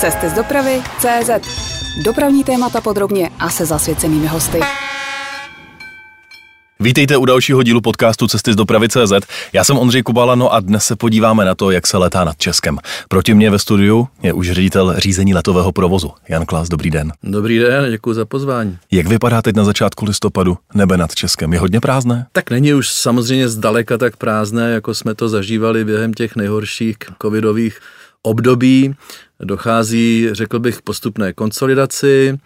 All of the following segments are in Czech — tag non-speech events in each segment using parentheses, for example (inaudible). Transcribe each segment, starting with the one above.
Cesty z dopravy CZ. Dopravní témata podrobně a se zasvěcenými hosty. Vítejte u dalšího dílu podcastu Cesty z dopravy CZ. Já jsem Ondřej Kubala, no a dnes se podíváme na to, jak se letá nad Českem. Proti mě ve studiu je už ředitel řízení letového provozu. Jan Klás, dobrý den. Dobrý den, děkuji za pozvání. Jak vypadá teď na začátku listopadu nebe nad Českem? Je hodně prázdné? Tak není už samozřejmě zdaleka tak prázdné, jako jsme to zažívali během těch nejhorších covidových období. Dochází, řekl bych, postupné konsolidaci.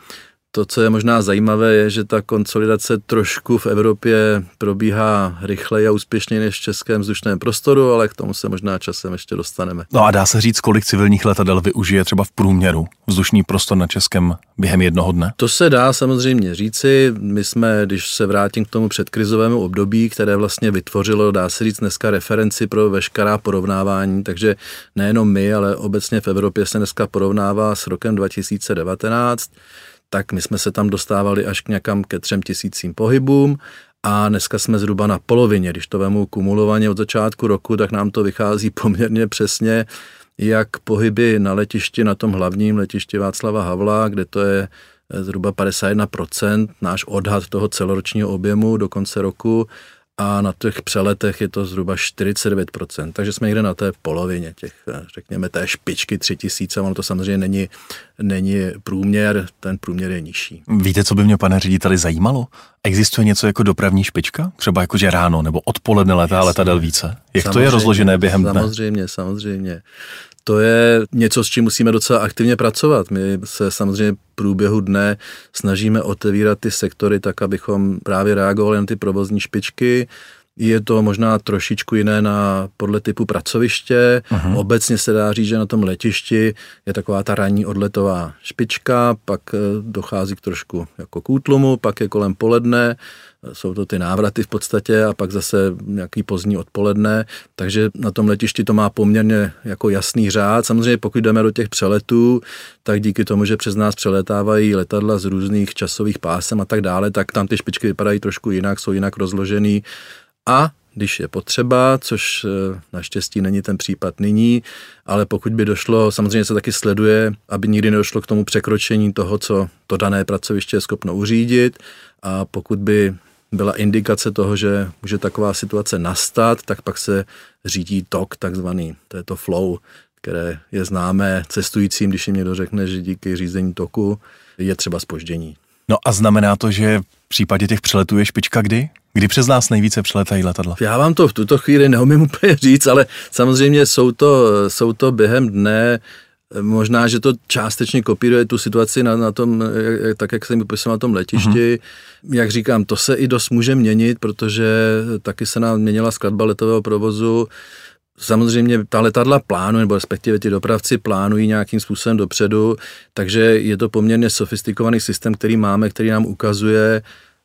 To, co je možná zajímavé, je, že ta konsolidace trošku v Evropě probíhá rychleji a úspěšněji než v českém vzdušném prostoru, ale k tomu se možná časem ještě dostaneme. No a dá se říct, kolik civilních letadel využije třeba v průměru vzdušný prostor na českém během jednoho dne? To se dá samozřejmě říci. My jsme, když se vrátím k tomu předkrizovému období, které vlastně vytvořilo, dá se říct, dneska referenci pro veškerá porovnávání, takže nejenom my, ale obecně v Evropě se dneska porovnává s rokem 2019 tak my jsme se tam dostávali až k nějakam ke třem tisícím pohybům a dneska jsme zhruba na polovině. Když to vemu kumulovaně od začátku roku, tak nám to vychází (laughs) poměrně přesně, jak pohyby na letišti, na tom hlavním letišti Václava Havla, kde to je zhruba 51%, náš odhad toho celoročního objemu do konce roku a na těch přeletech je to zhruba 49%, takže jsme někde na té polovině těch, řekněme, té špičky 3000, ono to samozřejmě není, není průměr, ten průměr je nižší. Víte, co by mě, pane řediteli, zajímalo? Existuje něco jako dopravní špička? Třeba jako, že ráno nebo odpoledne letá letadel více? Jak samozřejmě, to je rozložené během dne? Samozřejmě, samozřejmě to je něco, s čím musíme docela aktivně pracovat. My se samozřejmě v průběhu dne snažíme otevírat ty sektory tak, abychom právě reagovali na ty provozní špičky. Je to možná trošičku jiné na, podle typu pracoviště. Uh-huh. Obecně se dá říct, že na tom letišti je taková ta ranní odletová špička, pak eh, dochází k trošku jako k útlumu, pak je kolem poledne jsou to ty návraty v podstatě a pak zase nějaký pozdní odpoledne, takže na tom letišti to má poměrně jako jasný řád. Samozřejmě pokud jdeme do těch přeletů, tak díky tomu, že přes nás přeletávají letadla z různých časových pásem a tak dále, tak tam ty špičky vypadají trošku jinak, jsou jinak rozložený a když je potřeba, což eh, naštěstí není ten případ nyní, ale pokud by došlo, samozřejmě se taky sleduje, aby nikdy nedošlo k tomu překročení toho, co to dané pracoviště je schopno uřídit a pokud by byla indikace toho, že může taková situace nastat, tak pak se řídí tok, takzvaný, to je to flow, které je známé cestujícím, když jim někdo řekne, že díky řízení toku je třeba spoždění. No a znamená to, že v případě těch přeletů je špička kdy? Kdy přes nás nejvíce přeletají letadla? Já vám to v tuto chvíli neumím (laughs) úplně říct, ale samozřejmě jsou to, jsou to během dne Možná, že to částečně kopíruje tu situaci na, na tom, jak, tak jak jsem popisoval na tom letišti. Uh-huh. Jak říkám, to se i dost může měnit, protože taky se nám měnila skladba letového provozu. Samozřejmě ta letadla plánují, nebo respektive ty dopravci plánují nějakým způsobem dopředu, takže je to poměrně sofistikovaný systém, který máme, který nám ukazuje,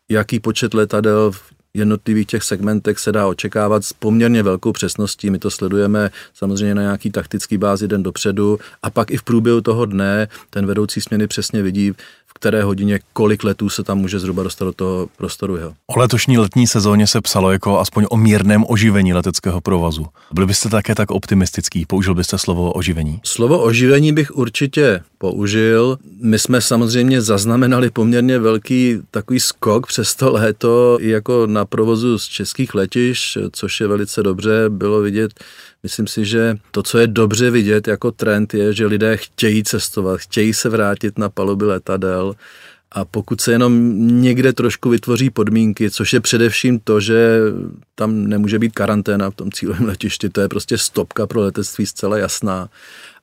jaký počet letadel v jednotlivých těch segmentech se dá očekávat s poměrně velkou přesností. My to sledujeme samozřejmě na nějaký taktický bázi den dopředu a pak i v průběhu toho dne ten vedoucí směny přesně vidí, které hodině kolik letů se tam může zhruba dostat do toho prostoru. Jo. O letošní letní sezóně se psalo jako aspoň o mírném oživení leteckého provazu. Byl byste také tak optimistický? Použil byste slovo oživení? Slovo oživení bych určitě použil. My jsme samozřejmě zaznamenali poměrně velký takový skok přes to léto i jako na provozu z českých letišť, což je velice dobře, bylo vidět. Myslím si, že to, co je dobře vidět jako trend, je, že lidé chtějí cestovat, chtějí se vrátit na paluby letadel. A pokud se jenom někde trošku vytvoří podmínky, což je především to, že tam nemůže být karanténa v tom cílovém letišti, to je prostě stopka pro letectví zcela jasná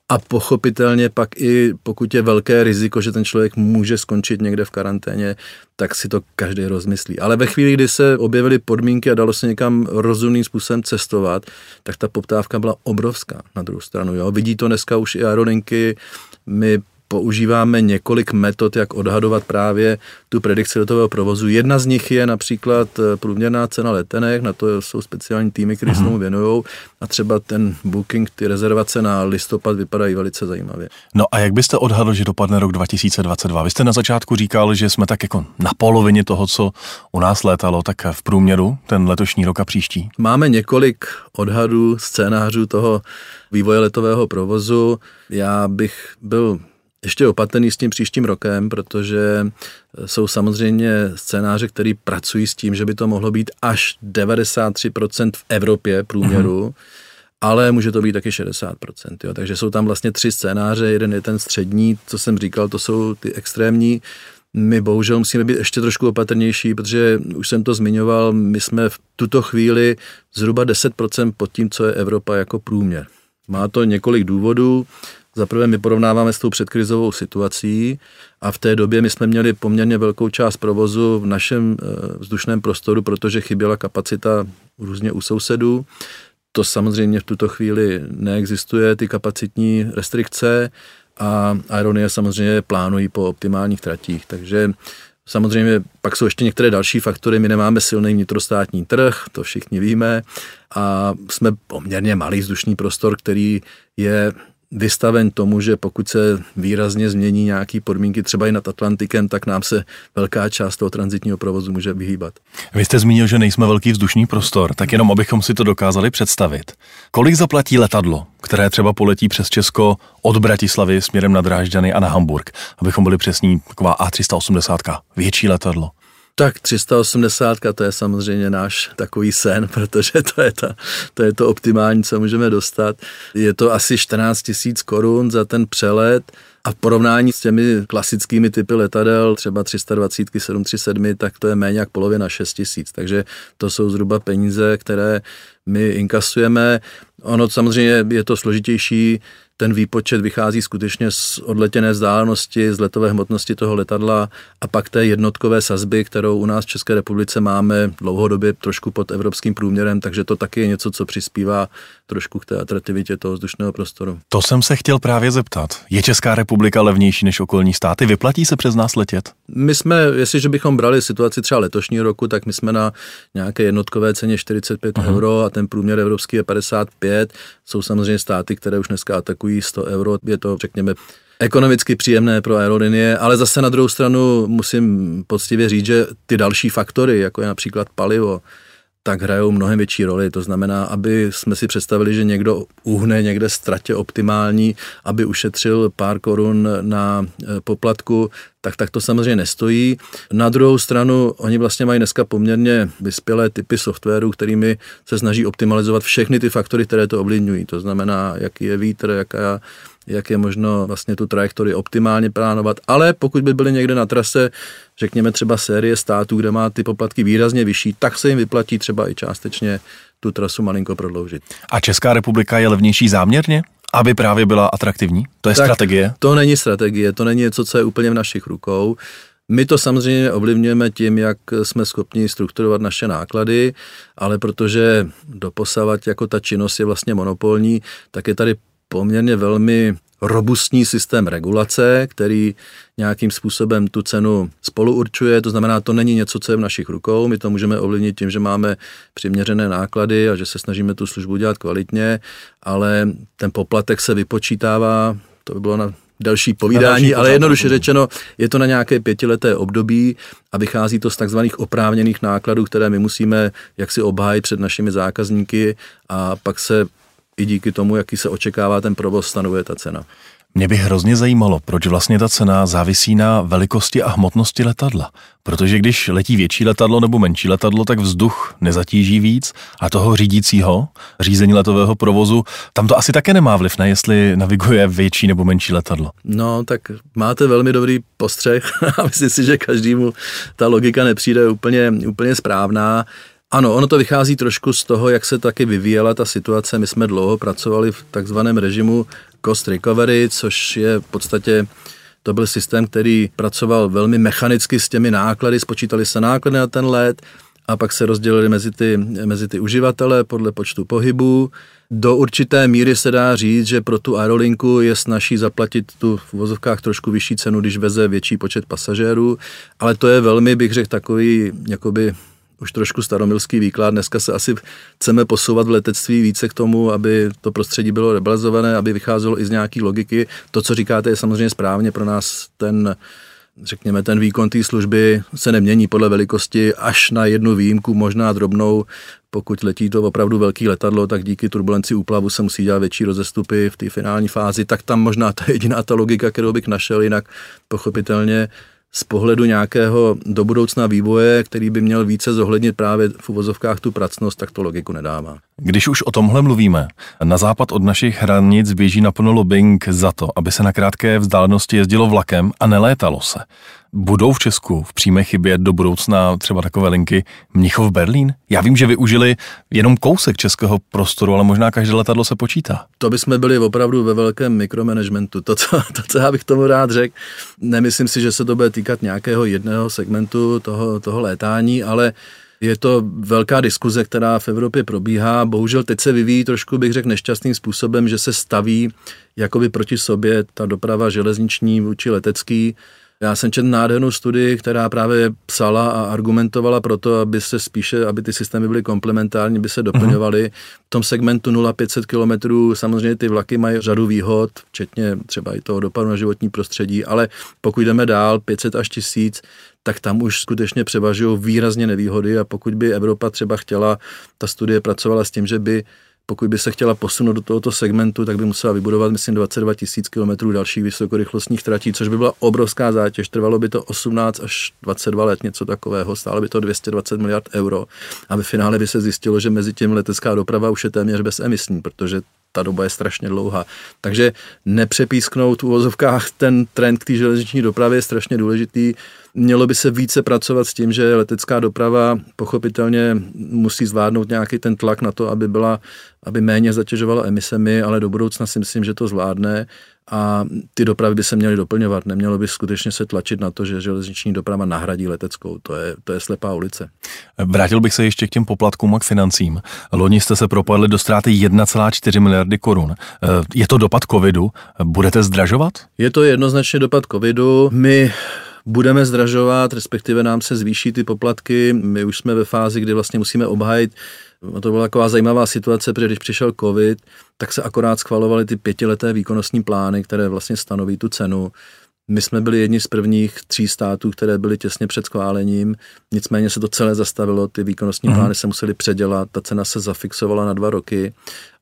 a pochopitelně pak i pokud je velké riziko, že ten člověk může skončit někde v karanténě, tak si to každý rozmyslí. Ale ve chvíli, kdy se objevily podmínky a dalo se někam rozumným způsobem cestovat, tak ta poptávka byla obrovská na druhou stranu. Jo. Vidí to dneska už i aerolinky, my používáme několik metod, jak odhadovat právě tu predikci letového provozu. Jedna z nich je například eh, průměrná cena letenek, na to jsou speciální týmy, které se tomu mhm. věnují a třeba ten booking, ty rezervace na listopad vypadají velice zajímavě. No a jak byste odhadl, že dopadne rok 2022? Vy jste na začátku říkal, že jsme tak jako na polovině toho, co u nás létalo, tak v průměru ten letošní rok a příští? Máme několik odhadů, scénářů toho vývoje letového provozu. Já bych byl ještě opatrný s tím příštím rokem, protože jsou samozřejmě scénáře, které pracují s tím, že by to mohlo být až 93% v Evropě průměru, mm-hmm. ale může to být taky 60%. Jo. Takže jsou tam vlastně tři scénáře, jeden je ten střední, co jsem říkal, to jsou ty extrémní, my bohužel musíme být ještě trošku opatrnější, protože už jsem to zmiňoval, my jsme v tuto chvíli zhruba 10% pod tím, co je Evropa jako průměr. Má to několik důvodů. Za prvé my porovnáváme s tou předkrizovou situací a v té době my jsme měli poměrně velkou část provozu v našem eh, vzdušném prostoru, protože chyběla kapacita různě u sousedů. To samozřejmě v tuto chvíli neexistuje, ty kapacitní restrikce a Aeronie samozřejmě plánují po optimálních tratích, takže Samozřejmě pak jsou ještě některé další faktory. My nemáme silný vnitrostátní trh, to všichni víme, a jsme poměrně malý vzdušný prostor, který je vystaven tomu, že pokud se výrazně změní nějaké podmínky třeba i nad Atlantikem, tak nám se velká část toho transitního provozu může vyhýbat. Vy jste zmínil, že nejsme velký vzdušný prostor, tak jenom abychom si to dokázali představit. Kolik zaplatí letadlo, které třeba poletí přes Česko od Bratislavy směrem na Drážďany a na Hamburg, abychom byli přesní, taková A380, větší letadlo? Tak 380 to je samozřejmě náš takový sen, (laughs) protože to je, ta, to je to optimální, co můžeme dostat. Je to asi 14 tisíc korun za ten přelet a v porovnání s těmi klasickými typy letadel, třeba 320, 737, tak to je méně jak polovina 6 tisíc. Takže to jsou zhruba peníze, které my inkasujeme. Ono samozřejmě je to složitější, ten výpočet vychází skutečně z odletěné vzdálenosti, z letové hmotnosti toho letadla a pak té jednotkové sazby, kterou u nás v České republice máme dlouhodobě trošku pod evropským průměrem, takže to taky je něco, co přispívá trošku k té atraktivitě toho vzdušného prostoru. To jsem se chtěl právě zeptat. Je Česká republika levnější než okolní státy? Vyplatí se přes nás letět? My jsme, jestliže bychom brali situaci třeba letošní roku, tak my jsme na nějaké jednotkové ceně 45 uh-huh. euro a ten průměr evropský je 55. Jsou samozřejmě státy, které už dneska atakují 100 euro. Je to, řekněme, ekonomicky příjemné pro aerolinie, ale zase na druhou stranu musím poctivě říct, že ty další faktory, jako je například palivo, tak hrajou mnohem větší roli. To znamená, aby jsme si představili, že někdo uhne někde ztratě optimální, aby ušetřil pár korun na e, poplatku, tak tak to samozřejmě nestojí. Na druhou stranu, oni vlastně mají dneska poměrně vyspělé typy softwaru, kterými se snaží optimalizovat všechny ty faktory, které to ovlivňují. To znamená, jaký je vítr, jaká jak je možno vlastně tu trajektorii optimálně plánovat, ale pokud by byly někde na trase, řekněme třeba série států, kde má ty poplatky výrazně vyšší, tak se jim vyplatí třeba i částečně tu trasu malinko prodloužit. A Česká republika je levnější záměrně? Aby právě byla atraktivní? To je tak strategie? To není strategie, to není něco, co je úplně v našich rukou. My to samozřejmě ovlivňujeme tím, jak jsme schopni strukturovat naše náklady, ale protože doposavat jako ta činnost je vlastně monopolní, tak je tady poměrně velmi robustní systém regulace, který nějakým způsobem tu cenu spolu určuje. To znamená, to není něco, co je v našich rukou. My to můžeme ovlivnit tím, že máme přiměřené náklady a že se snažíme tu službu dělat kvalitně, ale ten poplatek se vypočítává, to by bylo na další povídání, na ale jednoduše řečeno, je to na nějaké pětileté období a vychází to z takzvaných oprávněných nákladů, které my musíme jaksi obhájit před našimi zákazníky a pak se i díky tomu, jaký se očekává ten provoz, stanovuje ta cena. Mě by hrozně zajímalo, proč vlastně ta cena závisí na velikosti a hmotnosti letadla. Protože když letí větší letadlo nebo menší letadlo, tak vzduch nezatíží víc a toho řídícího, řízení letového provozu, tam to asi také nemá vliv, ne, jestli naviguje větší nebo menší letadlo. No, tak máte velmi dobrý postřeh (laughs) a myslím si, že každému ta logika nepřijde úplně, úplně správná. Ano, ono to vychází trošku z toho, jak se taky vyvíjela ta situace. My jsme dlouho pracovali v takzvaném režimu cost recovery, což je v podstatě to byl systém, který pracoval velmi mechanicky s těmi náklady, spočítali se náklady na ten let a pak se rozdělili mezi ty, mezi ty uživatele podle počtu pohybů. Do určité míry se dá říct, že pro tu aerolinku je snaží zaplatit tu v vozovkách trošku vyšší cenu, když veze větší počet pasažérů, ale to je velmi, bych řekl, takový jakoby už trošku staromilský výklad. Dneska se asi chceme posouvat v letectví více k tomu, aby to prostředí bylo rebelizované, aby vycházelo i z nějaké logiky. To, co říkáte, je samozřejmě správně pro nás ten řekněme, ten výkon té služby se nemění podle velikosti až na jednu výjimku, možná drobnou. Pokud letí to opravdu velký letadlo, tak díky turbulenci úplavu se musí dělat větší rozestupy v té finální fázi, tak tam možná ta jediná ta logika, kterou bych našel, jinak pochopitelně z pohledu nějakého do budoucna vývoje, který by měl více zohlednit právě v uvozovkách tu pracnost, tak to logiku nedává. Když už o tomhle mluvíme, na západ od našich hranic běží naplno lobbying za to, aby se na krátké vzdálenosti jezdilo vlakem a nelétalo se. Budou v Česku v přímé chybě do budoucna třeba takové linky Mnichov Berlín? Já vím, že využili jenom kousek českého prostoru, ale možná každé letadlo se počítá. To bychom byli opravdu ve velkém mikromanagementu. To, co, to, co já bych tomu rád řekl, nemyslím si, že se to bude týkat nějakého jedného segmentu toho, toho létání, ale je to velká diskuze, která v Evropě probíhá. Bohužel teď se vyvíjí trošku, bych řekl, nešťastným způsobem, že se staví jakoby proti sobě ta doprava železniční vůči letecký. Já jsem četl nádhernou studii, která právě psala a argumentovala pro to, aby se spíše, aby ty systémy byly komplementární, by se doplňovaly. V tom segmentu 0,500 km samozřejmě ty vlaky mají řadu výhod, včetně třeba i toho dopadu na životní prostředí, ale pokud jdeme dál, 500 až 1000, tak tam už skutečně převažují výrazně nevýhody a pokud by Evropa třeba chtěla, ta studie pracovala s tím, že by pokud by se chtěla posunout do tohoto segmentu, tak by musela vybudovat, myslím, 22 tisíc kilometrů dalších vysokorychlostních tratí, což by byla obrovská zátěž. Trvalo by to 18 až 22 let, něco takového, stálo by to 220 miliard euro. A ve finále by se zjistilo, že mezi tím letecká doprava už je téměř bezemisní, protože ta doba je strašně dlouhá. Takže nepřepísknout v uvozovkách ten trend k té železniční dopravě je strašně důležitý. Mělo by se více pracovat s tím, že letecká doprava pochopitelně musí zvládnout nějaký ten tlak na to, aby byla, aby méně zatěžovala emisemi, ale do budoucna si myslím, že to zvládne a ty dopravy by se měly doplňovat. Nemělo by skutečně se tlačit na to, že železniční doprava nahradí leteckou. To je, to je slepá ulice. Vrátil bych se ještě k těm poplatkům a k financím. Loni jste se propadli do ztráty 1,4 miliardy korun. Eh, je to dopad covidu? Budete zdražovat? Je to jednoznačně dopad covidu. My budeme zdražovat, respektive nám se zvýší ty poplatky. My už jsme ve fázi, kdy vlastně musíme obhájit to byla taková zajímavá situace, protože když přišel covid, tak se akorát schvalovaly ty pětileté výkonnostní plány, které vlastně stanoví tu cenu. My jsme byli jedni z prvních tří států, které byly těsně před schválením, nicméně se to celé zastavilo, ty výkonnostní mm. plány se musely předělat, ta cena se zafixovala na dva roky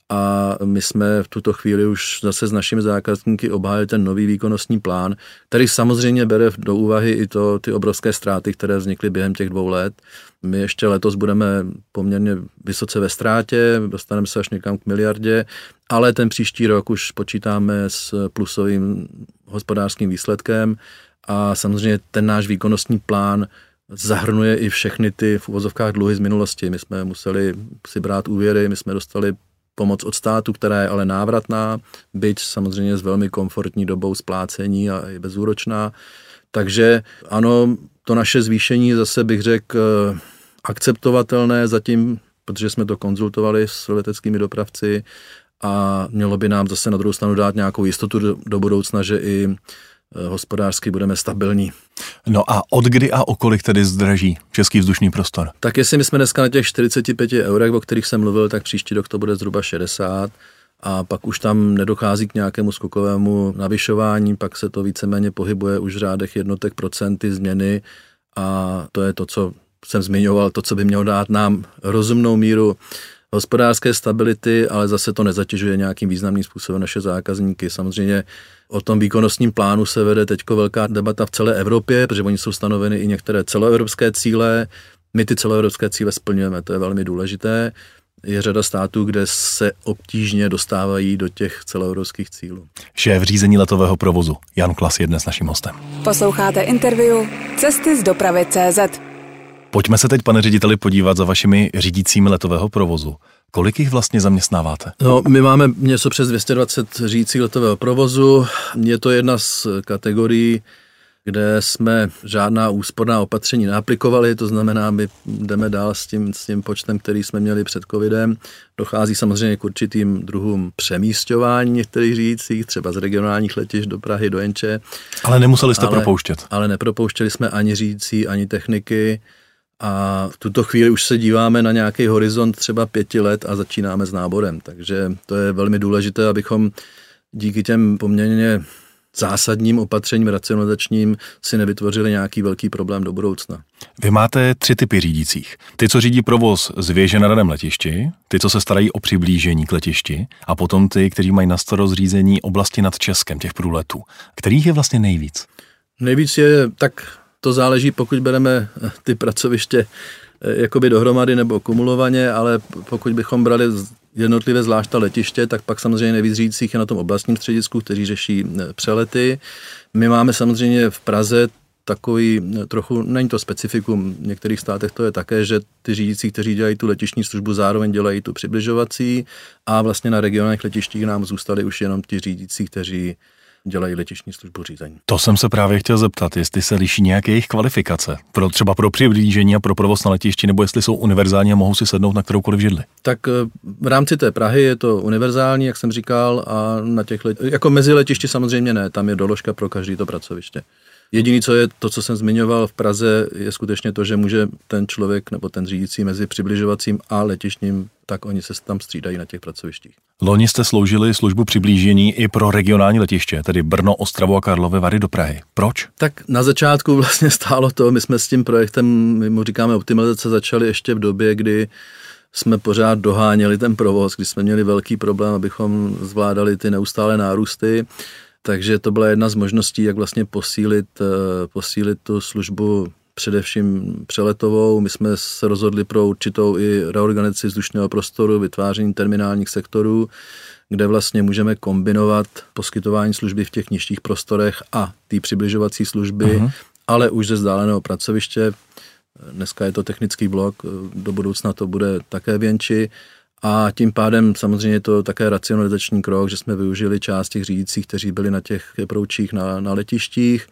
a my jsme v tuto chvíli už zase s našimi zákazníky obhájili ten nový výkonnostní plán, který samozřejmě bere do úvahy i to, ty obrovské ztráty, které vznikly během těch dvou let. My ještě letos budeme poměrně vysoce ve ztrátě, dostaneme se až někam k miliardě, ale ten příští rok už počítáme s plusovým hospodářským výsledkem a samozřejmě ten náš výkonnostní plán zahrnuje i všechny ty v uvozovkách dluhy z minulosti. My jsme museli si brát úvěry, my jsme dostali pomoc od státu, která je ale návratná, byť samozřejmě s velmi komfortní dobou splácení a je bezúročná. Takže ano, to naše zvýšení zase bych řekl eh, akceptovatelné zatím, protože jsme to konzultovali s leteckými dopravci a mělo by nám zase na druhou stranu dát nějakou jistotu do, do budoucna, že i hospodářsky budeme stabilní. No a od kdy a o kolik tedy zdraží český vzdušný prostor? Tak jestli my jsme dneska na těch 45 eurech, o kterých jsem mluvil, tak příští rok to bude zhruba 60 a pak už tam nedochází k nějakému skokovému navyšování, pak se to víceméně pohybuje už v řádech jednotek procenty změny a to je to, co jsem zmiňoval, to, co by mělo dát nám rozumnou míru hospodářské stability, ale zase to nezatěžuje nějakým významným způsobem naše zákazníky. Samozřejmě o tom výkonnostním plánu se vede teď velká debata v celé Evropě, protože oni jsou stanoveny i některé celoevropské cíle. My ty celoevropské cíle splňujeme, to je velmi důležité. Je řada států, kde se obtížně dostávají do těch celoevropských cílů. Šéf řízení letového provozu Jan Klas je dnes naším hostem. Posloucháte interview Cesty z dopravy CZ. Pojďme se teď, pane řediteli, podívat za vašimi řídícími letového provozu. Kolik jich vlastně zaměstnáváte? No, my máme něco přes 220 řídících letového provozu. Je to jedna z kategorií, kde jsme žádná úsporná opatření neaplikovali, to znamená, my jdeme dál s tím, s tím počtem, který jsme měli před covidem. Dochází samozřejmě k určitým druhům přemístování některých řídících, třeba z regionálních letišť do Prahy, do Jenče. Ale nemuseli jste ale, propouštět. Ale nepropouštěli jsme ani řídící, ani techniky. A v tuto chvíli už se díváme na nějaký horizont třeba pěti let a začínáme s náborem. Takže to je velmi důležité, abychom díky těm poměrně zásadním opatřením racionalizačním si nevytvořili nějaký velký problém do budoucna. Vy máte tři typy řídících. Ty, co řídí provoz z věže na daném letišti, ty, co se starají o přiblížení k letišti a potom ty, kteří mají na starost řízení oblasti nad Českem, těch průletů. Kterých je vlastně nejvíc? Nejvíc je, tak to záleží, pokud bereme ty pracoviště eh, jakoby dohromady nebo kumulovaně, ale pokud bychom brali jednotlivé zvlášť letiště, tak pak samozřejmě nejvíc řídících je na tom oblastním středisku, kteří řeší eh, přelety. My máme samozřejmě v Praze takový eh, trochu, není to specifikum, v některých státech to je také, že ty řídící, kteří dělají tu letišní službu, zároveň dělají tu přibližovací a vlastně na regionálních letištích nám zůstali už jenom ti řídící, kteří dělají letišní službu řízení. To jsem se právě chtěl zeptat, jestli se liší nějaké jejich kvalifikace, pro, třeba pro přiblížení a pro provoz na letišti, nebo jestli jsou univerzální a mohou si sednout na kteroukoliv židli. Tak eh, v rámci té Prahy je to univerzální, jak jsem říkal, a na těch let, jako mezi letišti samozřejmě ne, tam je doložka pro každý to pracoviště. Jediný, co je to, co jsem zmiňoval v Praze, je skutečně to, že může ten člověk nebo ten řídící mezi přibližovacím a letišním, tak oni se tam střídají na těch pracovištích. Loni jste sloužili službu přiblížení i pro regionální letiště, tedy Brno, Ostravu a Karlovy Vary do Prahy. Proč? Tak na začátku (laughs) vlastně stálo to, my jsme s tím projektem, my mu říkáme optimalizace, začali ještě v době, kdy jsme pořád doháněli ten provoz, kdy jsme měli velký problém, abychom zvládali ty neustále nárůsty takže to byla jedna z možností, jak vlastně posílit, eh, posílit tu službu především přeletovou. My jsme se rozhodli pro určitou i reorganizaci vzdušného prostoru, vytváření terminálních sektorů, kde vlastně můžeme kombinovat poskytování služby v těch nižších prostorech a ty přibližovací služby, uh-huh. ale už ze vzdáleného pracoviště. Dneska je to technický blok, do budoucna to bude také věnči a tím pádem samozřejmě je to také racionalizační krok, že jsme využili část těch řídících, kteří byli na těch proučích na, na letištích,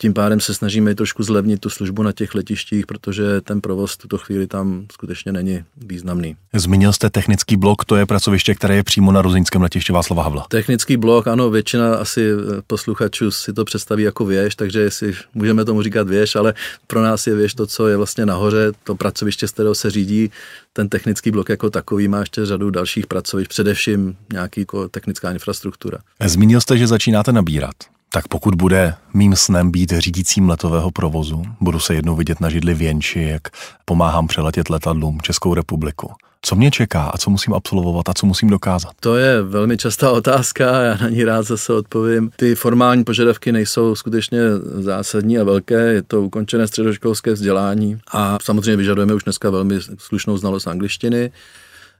tím pádem se snažíme trošku zlevnit tu službu na těch letištích, protože ten provoz v tuto chvíli tam skutečně není významný. Zmínil jste technický blok, to je pracoviště, které je přímo na Ruzinském letišti Václava Havla. Technický blok, ano, většina asi eh, posluchačů si to představí jako věž, takže jestli můžeme tomu říkat věž, ale pro nás je věž to, co je vlastně nahoře, to pracoviště, z kterého se řídí ten technický blok jako takový má ještě řadu dalších pracovišť, především nějaký jako technická infrastruktura. Zmínil jste, že začínáte nabírat. Tak pokud bude mým snem být řídícím letového provozu, budu se jednou vidět na židli věnči, jak pomáhám přeletět letadlům Českou republiku. Co mě čeká a co musím absolvovat a co musím dokázat? To je velmi častá otázka, já na ní rád zase odpovím. Ty formální požadavky nejsou skutečně zásadní a velké, je to ukončené středoškolské vzdělání a samozřejmě vyžadujeme už dneska velmi slušnou znalost angličtiny.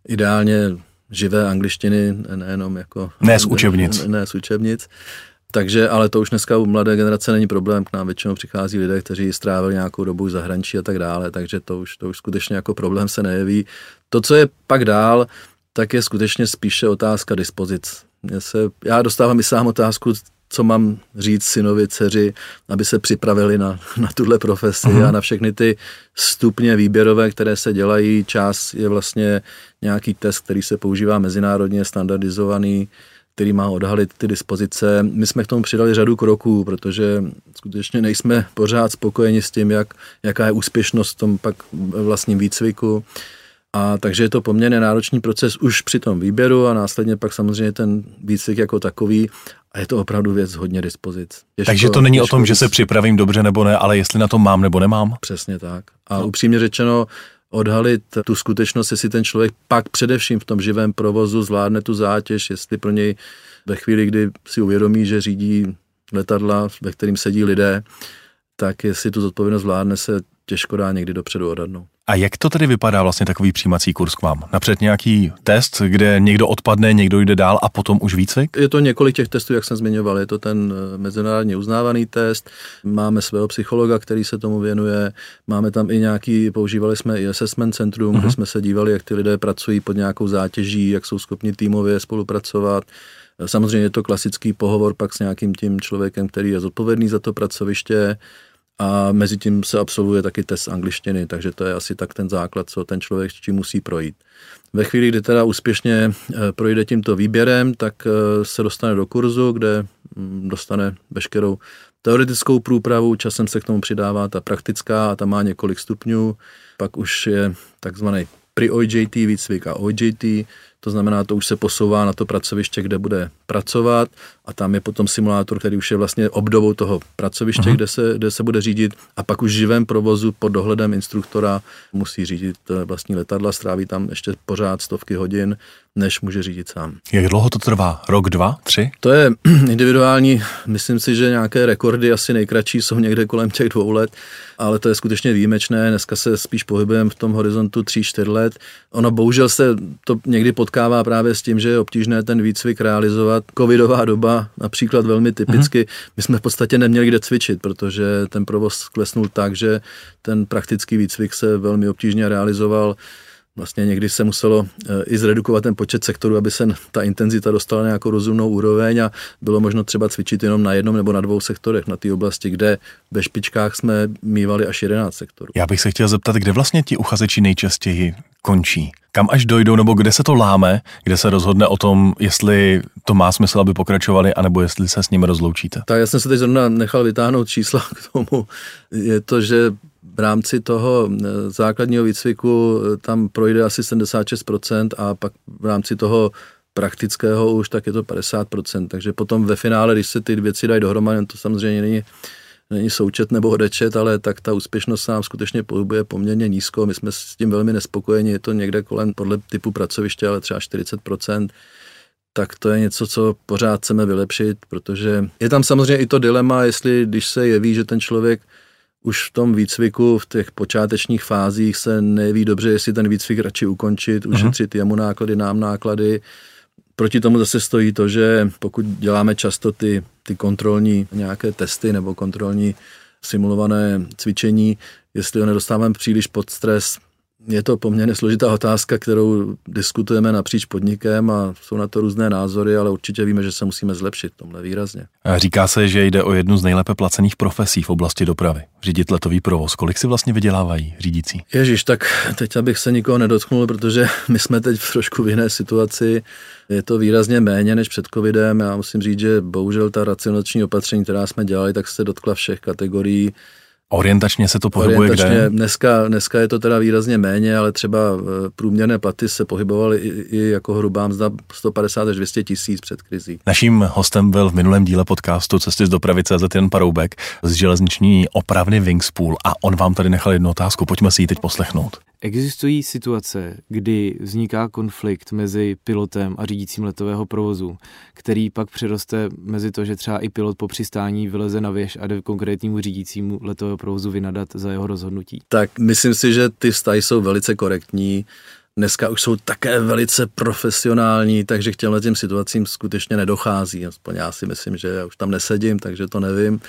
Ideálně živé angličtiny, nejenom jako... Ne z učebnic. Ne, ne z učebnic. Takže, ale to už dneska u mladé generace není problém, k nám většinou přichází lidé, kteří strávili nějakou dobu v zahraničí a tak dále, takže to už, to už skutečně jako problém se nejeví. To, co je pak dál, tak je skutečně spíše otázka dispozic. Mě se, já dostávám i sám otázku, co mám říct synovi, dceři, aby se připravili na, na tuhle profesi uh-huh. a na všechny ty stupně výběrové, které se dělají. Čas je vlastně nějaký test, který se používá mezinárodně, standardizovaný, který má odhalit ty dispozice. My jsme k tomu přidali řadu kroků, protože skutečně nejsme pořád spokojeni s tím, jak, jaká je úspěšnost v tom pak vlastním výcviku. A takže je to poměrně náročný proces už při tom výběru a následně pak samozřejmě ten výcvik jako takový a je to opravdu věc hodně dispozic. Těžko, takže to není o tom, že se připravím dobře nebo ne, ale jestli na to mám nebo nemám? Přesně tak. A no. upřímně řečeno, odhalit tu skutečnost, jestli ten člověk pak především v tom živém provozu zvládne tu zátěž, jestli pro něj ve chvíli, kdy si uvědomí, že řídí letadla, ve kterým sedí lidé, tak jestli tu zodpovědnost zvládne, se těžko dá někdy dopředu odhadnout. A jak to tedy vypadá vlastně takový přijímací kurz k vám? Napřed nějaký test, kde někdo odpadne, někdo jde dál a potom už výcvik? Je to několik těch testů, jak jsem zmiňoval. Je to ten eh, mezinárodně uznávaný test. Máme svého psychologa, který se tomu věnuje. Máme tam i nějaký, používali jsme i assessment centrum, uh-huh. kde mhm. jsme se dívali, jak ty lidé pracují pod nějakou zátěží, jak jsou schopni týmově spolupracovat. Samozřejmě je to klasický pohovor pak s nějakým tím člověkem, který je zodpovědný za to pracoviště a mezi tím se absolvuje taky test angličtiny, takže to je asi tak ten základ, co ten člověk čím musí projít. Ve chvíli, kdy teda úspěšně eh, projde tímto výběrem, tak eh, se dostane do kurzu, kde mm, dostane veškerou teoretickou průpravu, časem se k tomu přidává ta praktická a ta má několik stupňů, pak už je takzvaný pri OJT výcvik a OJT, to znamená, to už se posouvá na to pracoviště, kde bude pracovat a tam je potom simulátor, který už je vlastně obdobou toho pracoviště, uh-huh. kde, se, kde se bude řídit a pak už v živém provozu pod dohledem instruktora musí řídit eh, vlastní letadla, stráví tam ještě pořád stovky hodin, než může řídit sám. Jak dlouho to trvá? Rok, dva, tři? To je (clears throat) individuální. Myslím si, že nějaké rekordy asi nejkratší jsou někde kolem těch dvou let, ale to je skutečně výjimečné. Dneska se spíš pohybujeme v tom horizontu 3-4 let. Ono bohužel se to někdy potkává právě s tím, že je obtížné ten výcvik realizovat. Covidová doba například velmi typicky. Mm-hmm. My jsme v podstatě neměli kde cvičit, protože ten provoz klesnul tak, že ten praktický výcvik se velmi obtížně realizoval vlastně někdy se muselo eh, i zredukovat ten počet sektorů, aby se ta intenzita dostala na nějakou rozumnou úroveň a bylo možno třeba cvičit jenom na jednom nebo na dvou sektorech na té oblasti, kde ve špičkách jsme mývali až 11 sektorů. Já bych se chtěl zeptat, kde vlastně ti uchazeči nejčastěji končí? Kam až dojdou, nebo kde se to láme, kde se rozhodne o tom, jestli to má smysl, aby pokračovali, anebo jestli se s nimi rozloučíte? Tak já jsem se teď zrovna nechal vytáhnout čísla k tomu. Je to, že v rámci toho eh, základního výcviku eh, tam projde asi 76% a pak v rámci toho praktického už tak je to 50%, takže potom ve finále, když se ty věci dají dohromady, to samozřejmě není, není součet nebo odečet, ale tak ta úspěšnost nám skutečně pohybuje poměrně nízko, my jsme s tím velmi nespokojeni, je to někde kolem podle typu pracoviště, ale třeba 40%, tak to je něco, co pořád chceme vylepšit, protože je tam samozřejmě i to dilema, jestli když se jeví, že ten člověk už v tom výcviku, v těch počátečních fázích se neví dobře, jestli ten výcvik radši ukončit, mhm. ušetřit jemu náklady, nám náklady. Proti tomu zase stojí to, že pokud děláme často ty, ty kontrolní nějaké testy nebo kontrolní simulované cvičení, jestli ho nedostáváme příliš pod stres, je to poměrně složitá otázka, kterou diskutujeme napříč podnikem a jsou na to různé názory, ale určitě víme, že se musíme zlepšit tomhle výrazně. Říká se, že jde o jednu z nejlépe placených profesí v oblasti dopravy. Řídit letový provoz. Kolik si vlastně vydělávají řídící? Ježíš, tak teď abych se nikoho nedotknul, protože (laughs) my jsme teď v trošku v jiné situaci. Je to výrazně méně než před covidem. Já musím říct, že bohužel ta racionační opatření, která jsme dělali, tak se dotkla všech kategorií Orientačně se to pohybuje Orientačně, kde? Dneska, dneska je to teda výrazně méně, ale třeba eh, průměrné platy se pohybovaly i, i jako hrubá mzda 150 až 200 tisíc před krizí. Naším hostem byl v minulém díle podcastu Cesty z dopravy CZ Jan Paroubek z železniční opravny Wingspool a on vám tady nechal jednu otázku, pojďme si ji teď poslechnout. Existují situace, kdy vzniká konflikt mezi pilotem a řídícím letového provozu, který pak přeroste mezi to, že třeba i pilot po přistání vyleze na věž a jde konkrétnímu řídícímu letového provozu vynadat za jeho rozhodnutí? Tak myslím si, že ty vztahy jsou velice korektní. Dneska už jsou také velice profesionální, takže k těmhle těm situacím skutečně nedochází. Aspoň já si myslím, že já už tam nesedím, takže to nevím.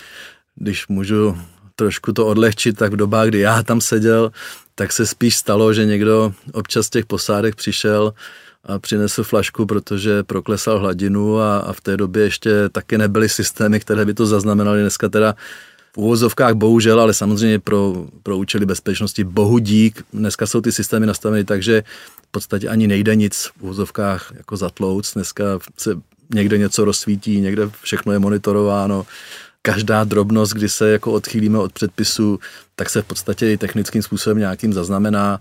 Když můžu trošku to odlehčit, tak v dobách, kdy já tam seděl, tak se spíš stalo, že někdo občas z těch posádek přišel a přinesl flašku, protože proklesal hladinu a, a v té době ještě taky nebyly systémy, které by to zaznamenaly. Dneska teda v úvozovkách bohužel, ale samozřejmě pro, pro účely bezpečnosti bohu dík. Dneska jsou ty systémy nastaveny tak, že v podstatě ani nejde nic v úvozovkách jako zatlouc. Dneska se někde něco rozsvítí, někde všechno je monitorováno každá drobnost, kdy se jako odchýlíme od předpisu, tak se v podstatě i technickým způsobem nějakým zaznamená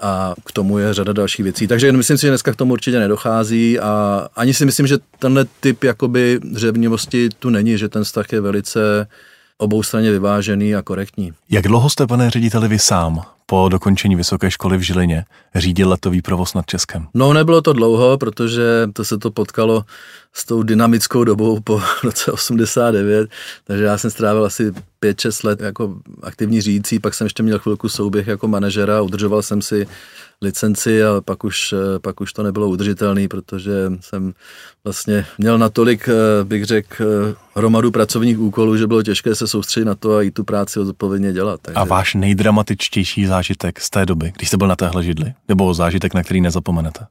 a k tomu je řada dalších věcí. Takže myslím si, že dneska k tomu určitě nedochází a ani si myslím, že tenhle typ jakoby řevnivosti tu není, že ten vztah je velice oboustranně vyvážený a korektní. Jak dlouho jste, pane řediteli, vy sám po dokončení vysoké školy v Žilině řídil letový provoz nad Českem? No, nebylo to dlouho, protože to se to potkalo s tou dynamickou dobou po (laughs) roce 89, takže já jsem strávil asi 5-6 let jako aktivní řídící, pak jsem ještě měl chvilku souběh jako manažera, udržoval jsem si licenci, ale pak už, pak už to nebylo udržitelné, protože jsem vlastně měl natolik, bych řekl, hromadu pracovních úkolů, že bylo těžké se soustředit na to a i tu práci odpovědně dělat. Takže... A váš nejdramatičtější zážitek z té doby, když jste byl na téhle židli? Nebo zážitek, na který nezapomenete?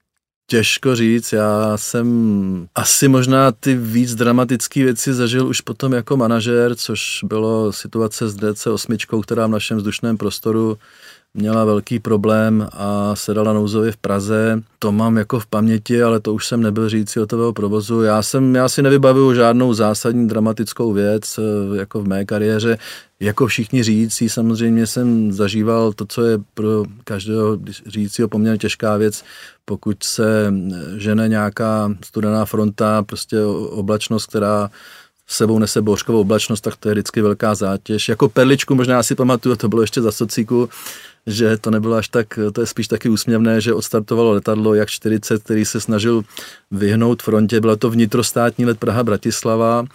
Těžko říct, já jsem asi možná ty víc dramatické věci zažil už potom jako manažer, což bylo situace s DC8, která v našem vzdušném prostoru měla velký problém a sedala nouzově v Praze. To mám jako v paměti, ale to už jsem nebyl řídící letového provozu. Já, jsem, já si nevybavuju žádnou zásadní dramatickou věc eh, jako v mé kariéře. Jako všichni řídící samozřejmě jsem zažíval to, co je pro každého řídícího poměrně těžká věc, pokud se žene nějaká studená fronta, prostě oblačnost, která sebou nese bouřkovou oblačnost, tak to je vždycky velká zátěž. Jako perličku možná si pamatuju, to bylo ještě za socíku, že to nebylo až tak, to je spíš taky úsměvné, že odstartovalo letadlo jak 40, který se snažil vyhnout frontě. Bylo to vnitrostátní let Praha-Bratislava.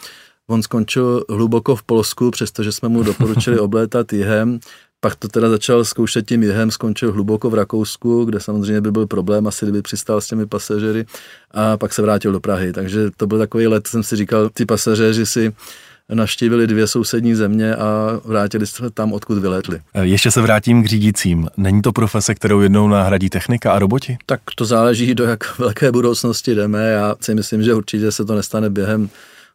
On skončil hluboko v Polsku, přestože jsme mu doporučili (laughs) oblétat jihem. Pak to teda začal zkoušet tím jihem, skončil hluboko v Rakousku, kde samozřejmě by byl problém, asi kdyby přistál s těmi pasažery a pak se vrátil do Prahy. Takže to byl takový let, jsem si říkal, ty pasažéři si navštívili dvě sousední země a vrátili se tam, odkud vyletli. E, ještě se vrátím k řídícím. Není to profese, kterou jednou nahradí technika a roboti? Tak to záleží, do jak velké budoucnosti jdeme. Já si myslím, že určitě se to nestane během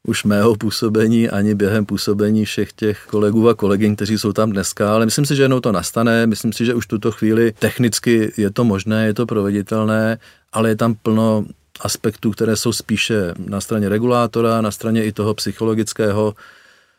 už mého působení, ani během působení všech těch kolegů a kolegyň, kteří jsou tam dneska, ale myslím si, že jednou to nastane, myslím si, že už tuto chvíli technicky je to možné, je to proveditelné, ale je tam plno aspektů, které jsou spíše na straně regulátora, na straně i toho psychologického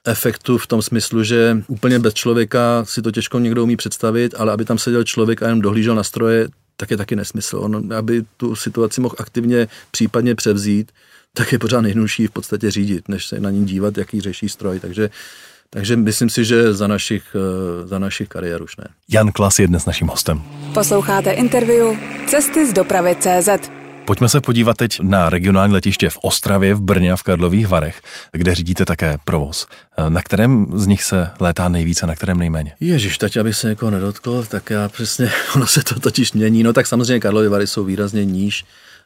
efektu v tom smyslu, že úplně bez člověka si to těžko někdo umí představit, ale aby tam seděl člověk a jenom dohlížel na stroje, tak je taky nesmysl. On, aby tu situaci mohl aktivně případně převzít, tak je pořád nejjednodušší v podstatě řídit, než se na ní dívat, jaký řeší stroj. Takže takže myslím si, že za našich, eh, za našich kariér už ne. Jan Klas je dnes naším hostem. Posloucháte interview Cesty z dopravy CZ. Pojďme se podívat teď na regionální letiště v Ostravě, v Brně a v Karlových Varech, kde řídíte také provoz. Na kterém z nich se létá nejvíce, na kterém nejméně? Ježíš, teď aby se někoho nedotkl, tak já přesně, (laughs) ono se to totiž mění. No tak samozřejmě Karlovy Vary jsou výrazně níž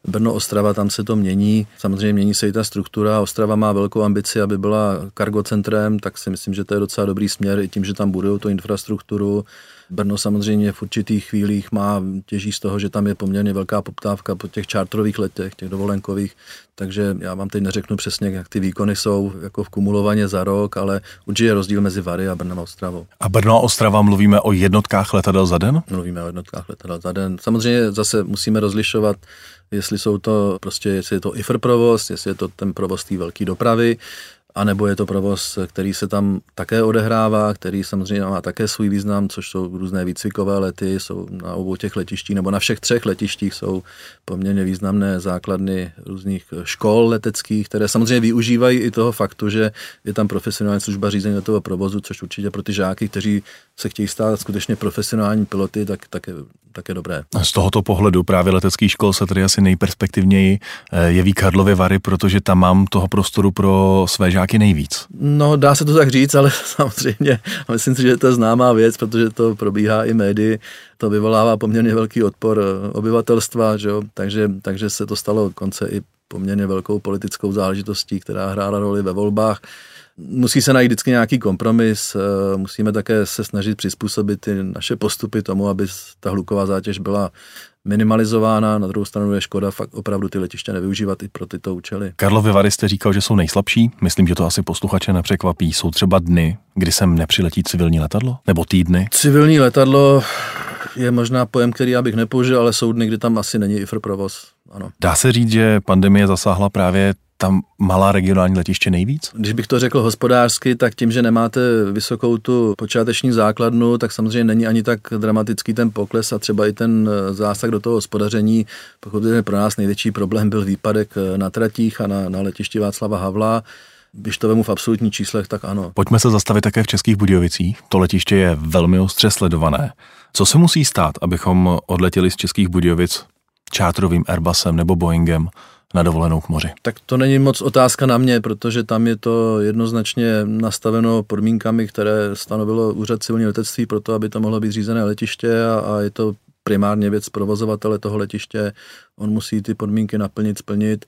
Brno, Ostrava, tam se to mění. Samozřejmě mění se i ta struktura. Ostrava má velkou ambici, aby byla cargocentrem, tak si myslím, že to je docela dobrý směr i tím, že tam budou tu infrastrukturu. Brno samozřejmě v určitých chvílích má těží z toho, že tam je poměrně velká poptávka po těch čártrových letech, těch dovolenkových, takže já vám teď neřeknu přesně, jak ty výkony jsou jako v kumulovaně za rok, ale určitě je rozdíl mezi Vary a Brnem a Ostravou. A Brno a Ostrava mluvíme o jednotkách letadel za den? Mluvíme o jednotkách letadel za den. Samozřejmě zase musíme rozlišovat jestli jsou to prostě, jestli je to IFR provoz, jestli je to ten provoz té velké dopravy, a nebo je to provoz, který se tam také odehrává, který samozřejmě má také svůj význam, což jsou různé výcvikové lety, jsou na obou těch letištích, nebo na všech třech letištích jsou poměrně významné základny různých škol leteckých, které samozřejmě využívají i toho faktu, že je tam profesionální služba řízení toho provozu, což určitě pro ty žáky, kteří se chtějí stát skutečně profesionální piloty, tak, tak, je, tak je dobré. Z tohoto pohledu právě letecký škol se tedy asi nejperspektivněji eh, jeví Karlovy Vary, protože tam mám toho prostoru pro své žáky nejvíc. No, dá se to tak říct, ale (laughs) samozřejmě myslím si, že to je známá věc, protože to probíhá i médii, to vyvolává poměrně velký odpor eh, obyvatelstva, že jo? Takže, takže se to stalo konce i poměrně velkou politickou záležitostí, která hrála roli ve volbách. Musí se najít vždycky nějaký kompromis, eh, musíme také se snažit přizpůsobit ty naše postupy tomu, aby ta hluková zátěž byla minimalizována, na druhou stranu je škoda fakt opravdu ty letiště nevyužívat i pro tyto účely. Karlovy Vary jste říkal, že jsou nejslabší, myslím, že to asi posluchače nepřekvapí. Jsou třeba dny, kdy sem nepřiletí civilní letadlo? Nebo týdny? Civilní letadlo je možná pojem, který já bych nepoužil, ale jsou dny, kdy tam asi není IFR provoz. Ano. Dá se říct, že pandemie zasáhla právě tam malá regionální letiště nejvíc? Když bych to řekl hospodářsky, tak tím, že nemáte vysokou tu počáteční základnu, tak samozřejmě není ani tak dramatický ten pokles a třeba i ten eh, zásah do toho hospodaření. Pokud pro nás největší problém byl výpadek eh, na tratích a na, na letišti Václava Havla, když to vemu v absolutních číslech, tak ano. Pojďme se zastavit také v Českých Budějovicích. To letiště je velmi ostře sledované. Co se musí stát, abychom odletěli z Českých Budějovic čátrovým Airbusem nebo Boeingem na dovolenou k moři? Tak to není moc otázka na mě, protože tam je to jednoznačně nastaveno podmínkami, které stanovilo úřad civilní letectví pro to, aby to mohlo být řízené letiště a, a je to primárně věc provozovatele toho letiště. On musí ty podmínky naplnit, splnit.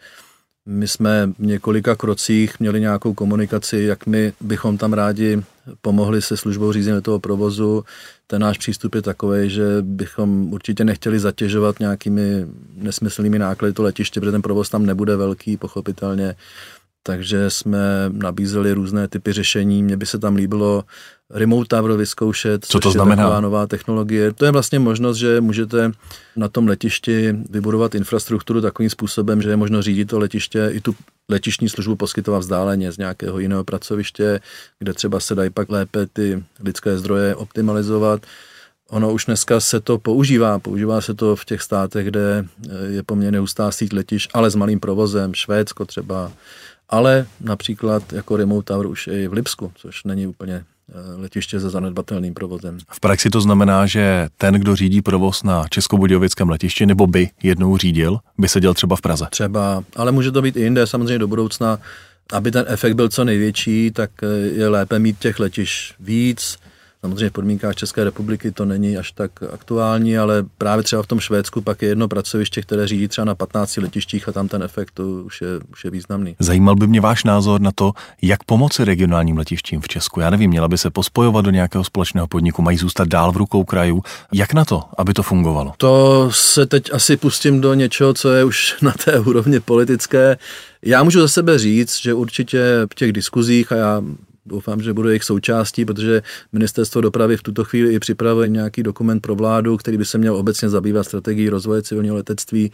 My jsme v několika krocích měli nějakou komunikaci, jak my bychom tam rádi pomohli se službou řízení toho provozu. Ten náš přístup je takový, že bychom určitě nechtěli zatěžovat nějakými nesmyslnými náklady to letiště, protože ten provoz tam nebude velký, pochopitelně. takže jsme nabízeli různé typy řešení. Mně by se tam líbilo remote tower vyzkoušet, Co to což znamená? je taková nová technologie. To je vlastně možnost, že můžete na tom letišti vybudovat infrastrukturu takovým způsobem, že je možno řídit to letiště i tu letišní službu poskytovat vzdáleně z nějakého jiného pracoviště, kde třeba se dají pak lépe ty lidské zdroje optimalizovat. Ono už dneska se to používá. Používá se to v těch státech, kde je poměrně hustá síť letiš, ale s malým provozem. Švédsko třeba, ale například jako remote tower už je i v Lipsku, což není úplně eh, letiště se zanedbatelným provozem. V praxi to znamená, že ten, kdo řídí provoz na Českobudějovickém letišti, nebo by jednou řídil, by seděl třeba v Praze. Třeba, ale může to být i jinde, samozřejmě do budoucna. Aby ten efekt byl co největší, tak eh, je lépe mít těch letiš víc, Samozřejmě v podmínkách České republiky to není až tak aktuální, ale právě třeba v tom Švédsku pak je jedno pracoviště, které řídí třeba na 15 letištích a tam ten efekt už je, už je významný. Zajímal by mě váš názor na to, jak pomoci regionálním letištím v Česku. Já nevím, měla by se pospojovat do nějakého společného podniku, mají zůstat dál v rukou krajů. Jak na to, aby to fungovalo? To se teď asi pustím do něčeho, co je už (laughs) na té úrovni politické. Já můžu za sebe říct, že určitě v těch diskuzích, a já doufám, že budu jejich součástí, protože ministerstvo dopravy v tuto chvíli i připravuje nějaký dokument pro vládu, který by se měl obecně zabývat strategií rozvoje civilního letectví,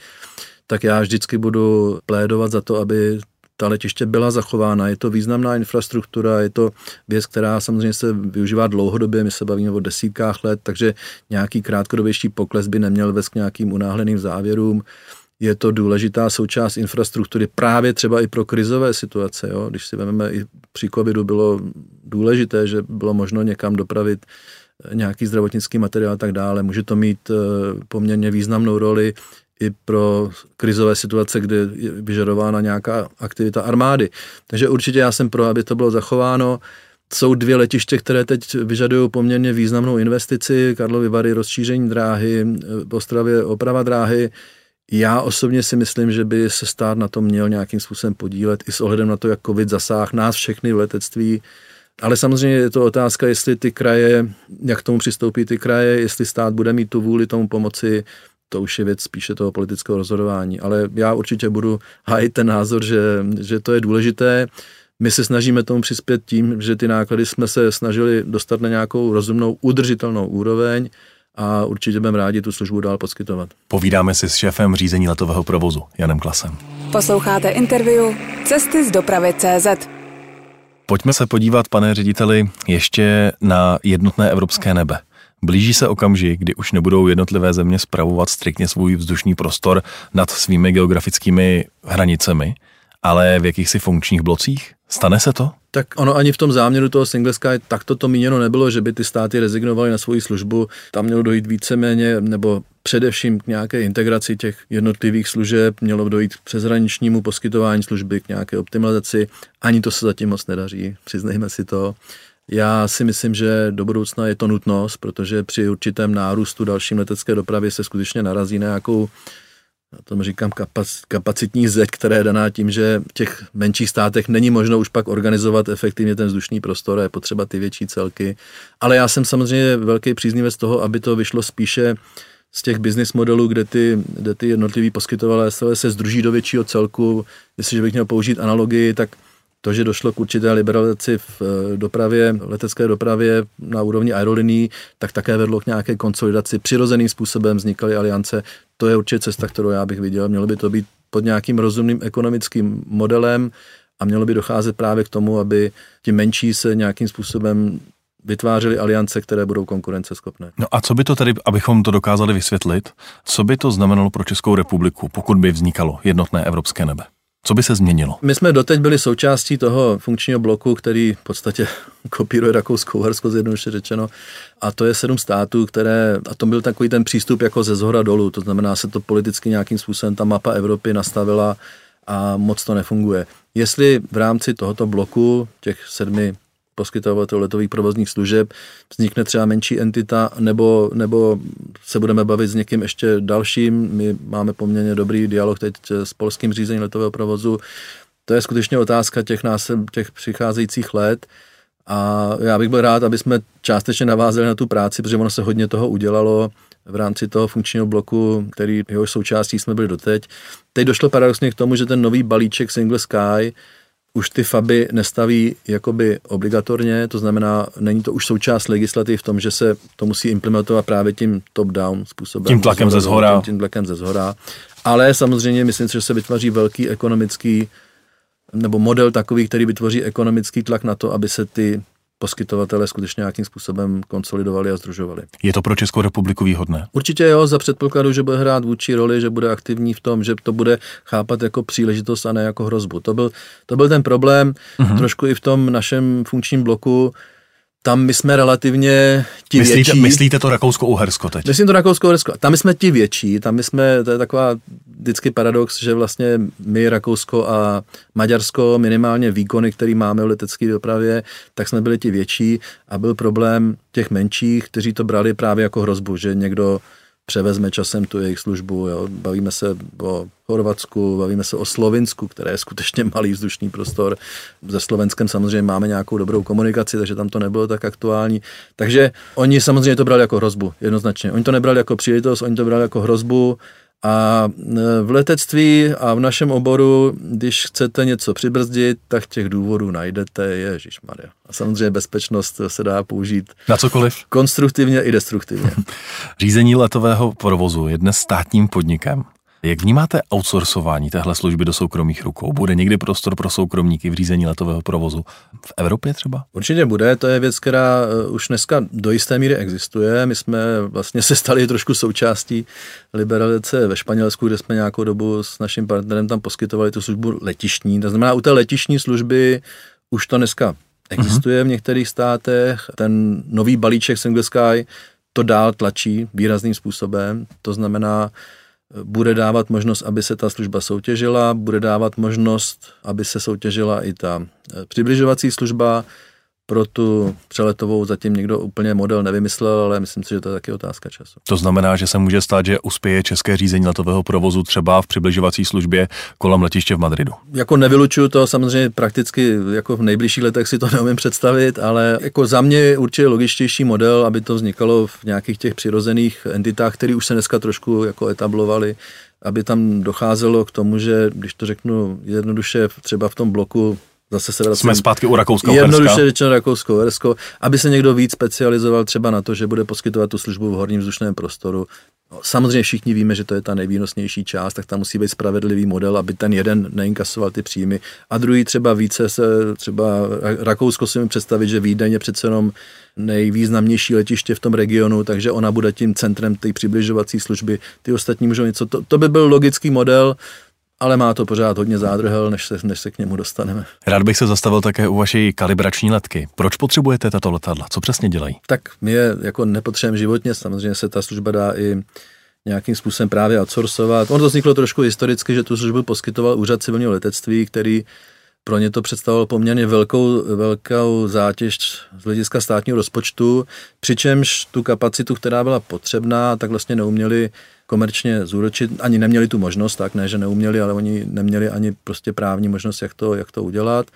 tak já vždycky budu plédovat za to, aby ta letiště byla zachována. Je to významná infrastruktura, je to věc, která samozřejmě se využívá dlouhodobě, my se bavíme o desítkách let, takže nějaký krátkodobější pokles by neměl vést k nějakým unáhleným závěrům je to důležitá součást infrastruktury právě třeba i pro krizové situace. Jo? Když si vezmeme, i při covidu bylo důležité, že bylo možno někam dopravit eh, nějaký zdravotnický materiál a tak dále. Může to mít eh, poměrně významnou roli i pro krizové situace, kde je vyžadována nějaká aktivita armády. Takže určitě já jsem pro, aby to bylo zachováno. Jsou dvě letiště, které teď vyžadují poměrně významnou investici. Karlovy Vary rozšíření dráhy, v Ostravě oprava dráhy. Já osobně si myslím, že by se stát na tom měl nějakým způsobem podílet i s ohledem na to, jak COVID zasáh nás všechny v letectví. Ale samozřejmě je to otázka, jestli ty kraje, jak k tomu přistoupí ty kraje, jestli stát bude mít tu vůli tomu pomoci, to už je věc spíše toho politického rozhodování. Ale já určitě budu hájit ten názor, že, že to je důležité. My se snažíme tomu přispět tím, že ty náklady jsme se snažili dostat na nějakou rozumnou, udržitelnou úroveň a určitě budeme rádi tu službu dál poskytovat. Povídáme si s šéfem řízení letového provozu Janem Klasem. Posloucháte interview Cesty z dopravy CZ. Pojďme se podívat, pane řediteli, ještě na jednotné evropské nebe. Blíží se okamžik, kdy už nebudou jednotlivé země spravovat striktně svůj vzdušný prostor nad svými geografickými hranicemi, ale v jakýchsi funkčních blocích? Stane se to? Tak ono ani v tom záměru toho Single Sky takto to míněno nebylo, že by ty státy rezignovaly na svoji službu. Tam mělo dojít víceméně, nebo především k nějaké integraci těch jednotlivých služeb, mělo dojít k přeshraničnímu poskytování služby, k nějaké optimalizaci. Ani to se zatím moc nedaří, přiznejme si to. Já si myslím, že do budoucna je to nutnost, protože při určitém nárůstu dalším letecké dopravy se skutečně narazí na nějakou já tomu říkám kapacitní zeď, která je daná tím, že v těch menších státech není možno už pak organizovat efektivně ten vzdušný prostor a je potřeba ty větší celky. Ale já jsem samozřejmě velký příznivec toho, aby to vyšlo spíše z těch business modelů, kde ty, kde ty jednotliví poskytovatelé se združí do většího celku. Jestliže bych měl použít analogii, tak to, že došlo k určité liberalizaci v eh, dopravě, letecké dopravě na úrovni aerolinií, tak také vedlo k nějaké konsolidaci. Přirozeným způsobem vznikaly aliance. To je určitě cesta, kterou já bych viděl. Mělo by to být pod nějakým rozumným ekonomickým modelem a mělo by docházet právě k tomu, aby ti menší se nějakým způsobem vytvářely aliance, které budou konkurenceschopné. No a co by to tedy, abychom to dokázali vysvětlit, co by to znamenalo pro Českou republiku, pokud by vznikalo jednotné evropské nebe? Co by se změnilo? My jsme doteď byli součástí toho funkčního bloku, který v podstatě (laughs) kopíruje Rakouskou Uhersko, zjednoduše řečeno. A to je sedm států, které, a to byl takový ten přístup jako ze zhora dolů, to znamená, se to politicky nějakým způsobem, ta mapa Evropy nastavila a moc to nefunguje. Jestli v rámci tohoto bloku těch sedmi poskytovatel letových provozních služeb, vznikne třeba menší entita, nebo, nebo se budeme bavit s někým ještě dalším. My máme poměrně dobrý dialog teď s polským řízením letového provozu. To je skutečně otázka těch, nás, těch přicházejících let. A já bych byl rád, aby jsme částečně navázali na tu práci, protože ono se hodně toho udělalo v rámci toho funkčního bloku, který jeho součástí jsme byli doteď. Teď došlo paradoxně k tomu, že ten nový balíček Single Sky už ty FABy nestaví jakoby obligatorně, to znamená, není to už součást legislativy v tom, že se to musí implementovat právě tím top-down způsobem. Tím tlakem ze zhora. Tím, tím tlakem ze zhora. Ale samozřejmě myslím si, že se vytvoří velký ekonomický nebo model takový, který vytvoří ekonomický tlak na to, aby se ty poskytovatele skutečně nějakým způsobem konsolidovali a združovali. Je to pro Českou republiku výhodné? Určitě jo, za předpokladu, že bude hrát vůči roli, že bude aktivní v tom, že to bude chápat jako příležitost a ne jako hrozbu. To byl, to byl ten problém uh-huh. trošku i v tom našem funkčním bloku, tam my jsme relativně ti myslíte, větší. Myslíte to Rakousko-Uhersko teď? Myslím to Rakousko-Uhersko. Tam jsme ti větší, tam my jsme, to je taková vždycky paradox, že vlastně my Rakousko a Maďarsko minimálně výkony, který máme v letecké dopravě, tak jsme byli ti větší a byl problém těch menších, kteří to brali právě jako hrozbu, že někdo převezme časem tu jejich službu. Jo. Bavíme se o Chorvatsku, bavíme se o Slovinsku, které je skutečně malý vzdušný prostor. Se Slovenskem samozřejmě máme nějakou dobrou komunikaci, takže tam to nebylo tak aktuální. Takže oni samozřejmě to brali jako hrozbu, jednoznačně. Oni to nebrali jako příležitost, oni to brali jako hrozbu a e, v letectví a v našem oboru, když chcete něco přibrzdit, tak těch důvodů najdete, Ježíš Maria. A samozřejmě bezpečnost se dá použít na cokoliv. Konstruktivně i destruktivně. (laughs) Řízení letového provozu je dnes státním podnikem. Jak vnímáte outsourcování téhle služby do soukromých rukou? Bude někdy prostor pro soukromníky v řízení letového provozu v Evropě třeba? Určitě bude, to je věc, která eh, už dneska do jisté míry existuje. My jsme vlastně (laughs) se stali trošku součástí liberalizace ve Španělsku, kde jsme nějakou dobu s naším partnerem tam poskytovali tu službu letišní. To znamená, u té letišní služby už to dneska existuje uh-huh. v některých státech. Ten nový balíček Single Sky to dál tlačí výrazným způsobem. To znamená, bude dávat možnost, aby se ta služba soutěžila, bude dávat možnost, aby se soutěžila i ta eh, přibližovací služba, pro tu přeletovou zatím někdo úplně model nevymyslel, ale myslím si, že to je taky otázka času. To znamená, že se může stát, že uspěje české řízení letového provozu třeba v přibližovací službě kolem letiště v Madridu. Jako nevylučuju to, samozřejmě prakticky jako v nejbližších letech si to (laughs) neumím představit, ale jako za mě je určitě logičtější model, aby to vznikalo v nějakých těch přirozených entitách, které už se dneska trošku jako etablovaly, aby tam docházelo k tomu, že když to řeknu jednoduše, třeba v tom bloku Zase se vracím. Jsme zpátky u rakousko Jednoduše řečeno rakousko Hersko, aby se někdo víc specializoval třeba na to, že bude poskytovat tu službu v horním vzdušném prostoru. No, samozřejmě všichni víme, že to je ta nejvýnosnější část, tak tam musí být spravedlivý model, aby ten jeden neinkasoval ty příjmy a druhý třeba více se, třeba Rakousko si mi představit, že Vídeň je přece jenom nejvýznamnější letiště v tom regionu, takže ona bude tím centrem té přibližovací služby, ty ostatní můžou něco, to, to by byl logický model, ale má to pořád hodně zádrhel, než se, než se k němu dostaneme. Rád bych se zastavil také u vaší kalibrační letky. Proč potřebujete tato letadla? Co přesně dělají? Tak my je jako nepotřebujeme životně, samozřejmě se ta služba dá i nějakým způsobem právě outsourcovat. On to vzniklo trošku historicky, že tu službu poskytoval úřad civilního letectví, který pro ně to představovalo poměrně velkou, velkou zátěž z hlediska státního rozpočtu, přičemž tu kapacitu, která byla potřebná, tak vlastně neuměli komerčně zúročit, ani neměli tu možnost, tak ne, že neuměli, ale oni neměli ani prostě právní možnost, jak to, jak to udělat.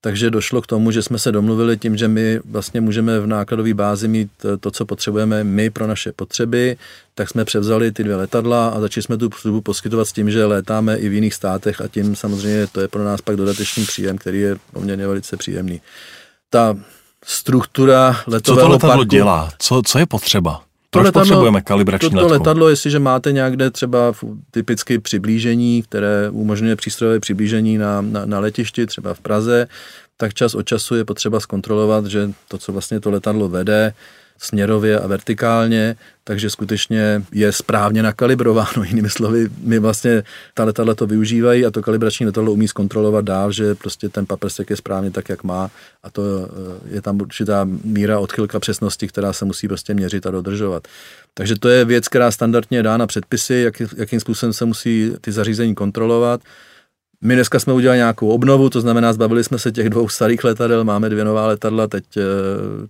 Takže došlo k tomu, že jsme se domluvili tím, že my vlastně můžeme v nákladové bázi mít to, co potřebujeme my pro naše potřeby, tak jsme převzali ty dvě letadla a začali jsme tu službu poskytovat s tím, že létáme i v jiných státech a tím samozřejmě to je pro nás pak dodatečný příjem, který je poměrně velice příjemný. Ta struktura letového Co to letadlo parku, dělá? Co, co je potřeba? Proč letadlo, potřebujeme kalibrační to, to letadlo, jestliže máte nějaké třeba typicky přiblížení, které umožňuje přístrojové přiblížení na, na, na letišti, třeba v Praze, tak čas od času je potřeba zkontrolovat, že to, co vlastně to letadlo vede, směrově a vertikálně, takže skutečně je správně nakalibrováno. (laughs) Jinými slovy, my vlastně ta letadla to využívají a to kalibrační letadlo umí zkontrolovat dál, že prostě ten paprsek je správně tak, jak má a to eh, je tam určitá míra odchylka přesnosti, která se musí prostě měřit a dodržovat. Takže to je věc, která standardně je dána předpisy, jak, jakým způsobem se musí ty zařízení kontrolovat. My dneska jsme udělali nějakou obnovu, to znamená, zbavili jsme se těch dvou starých letadel, máme dvě nová letadla, teď e,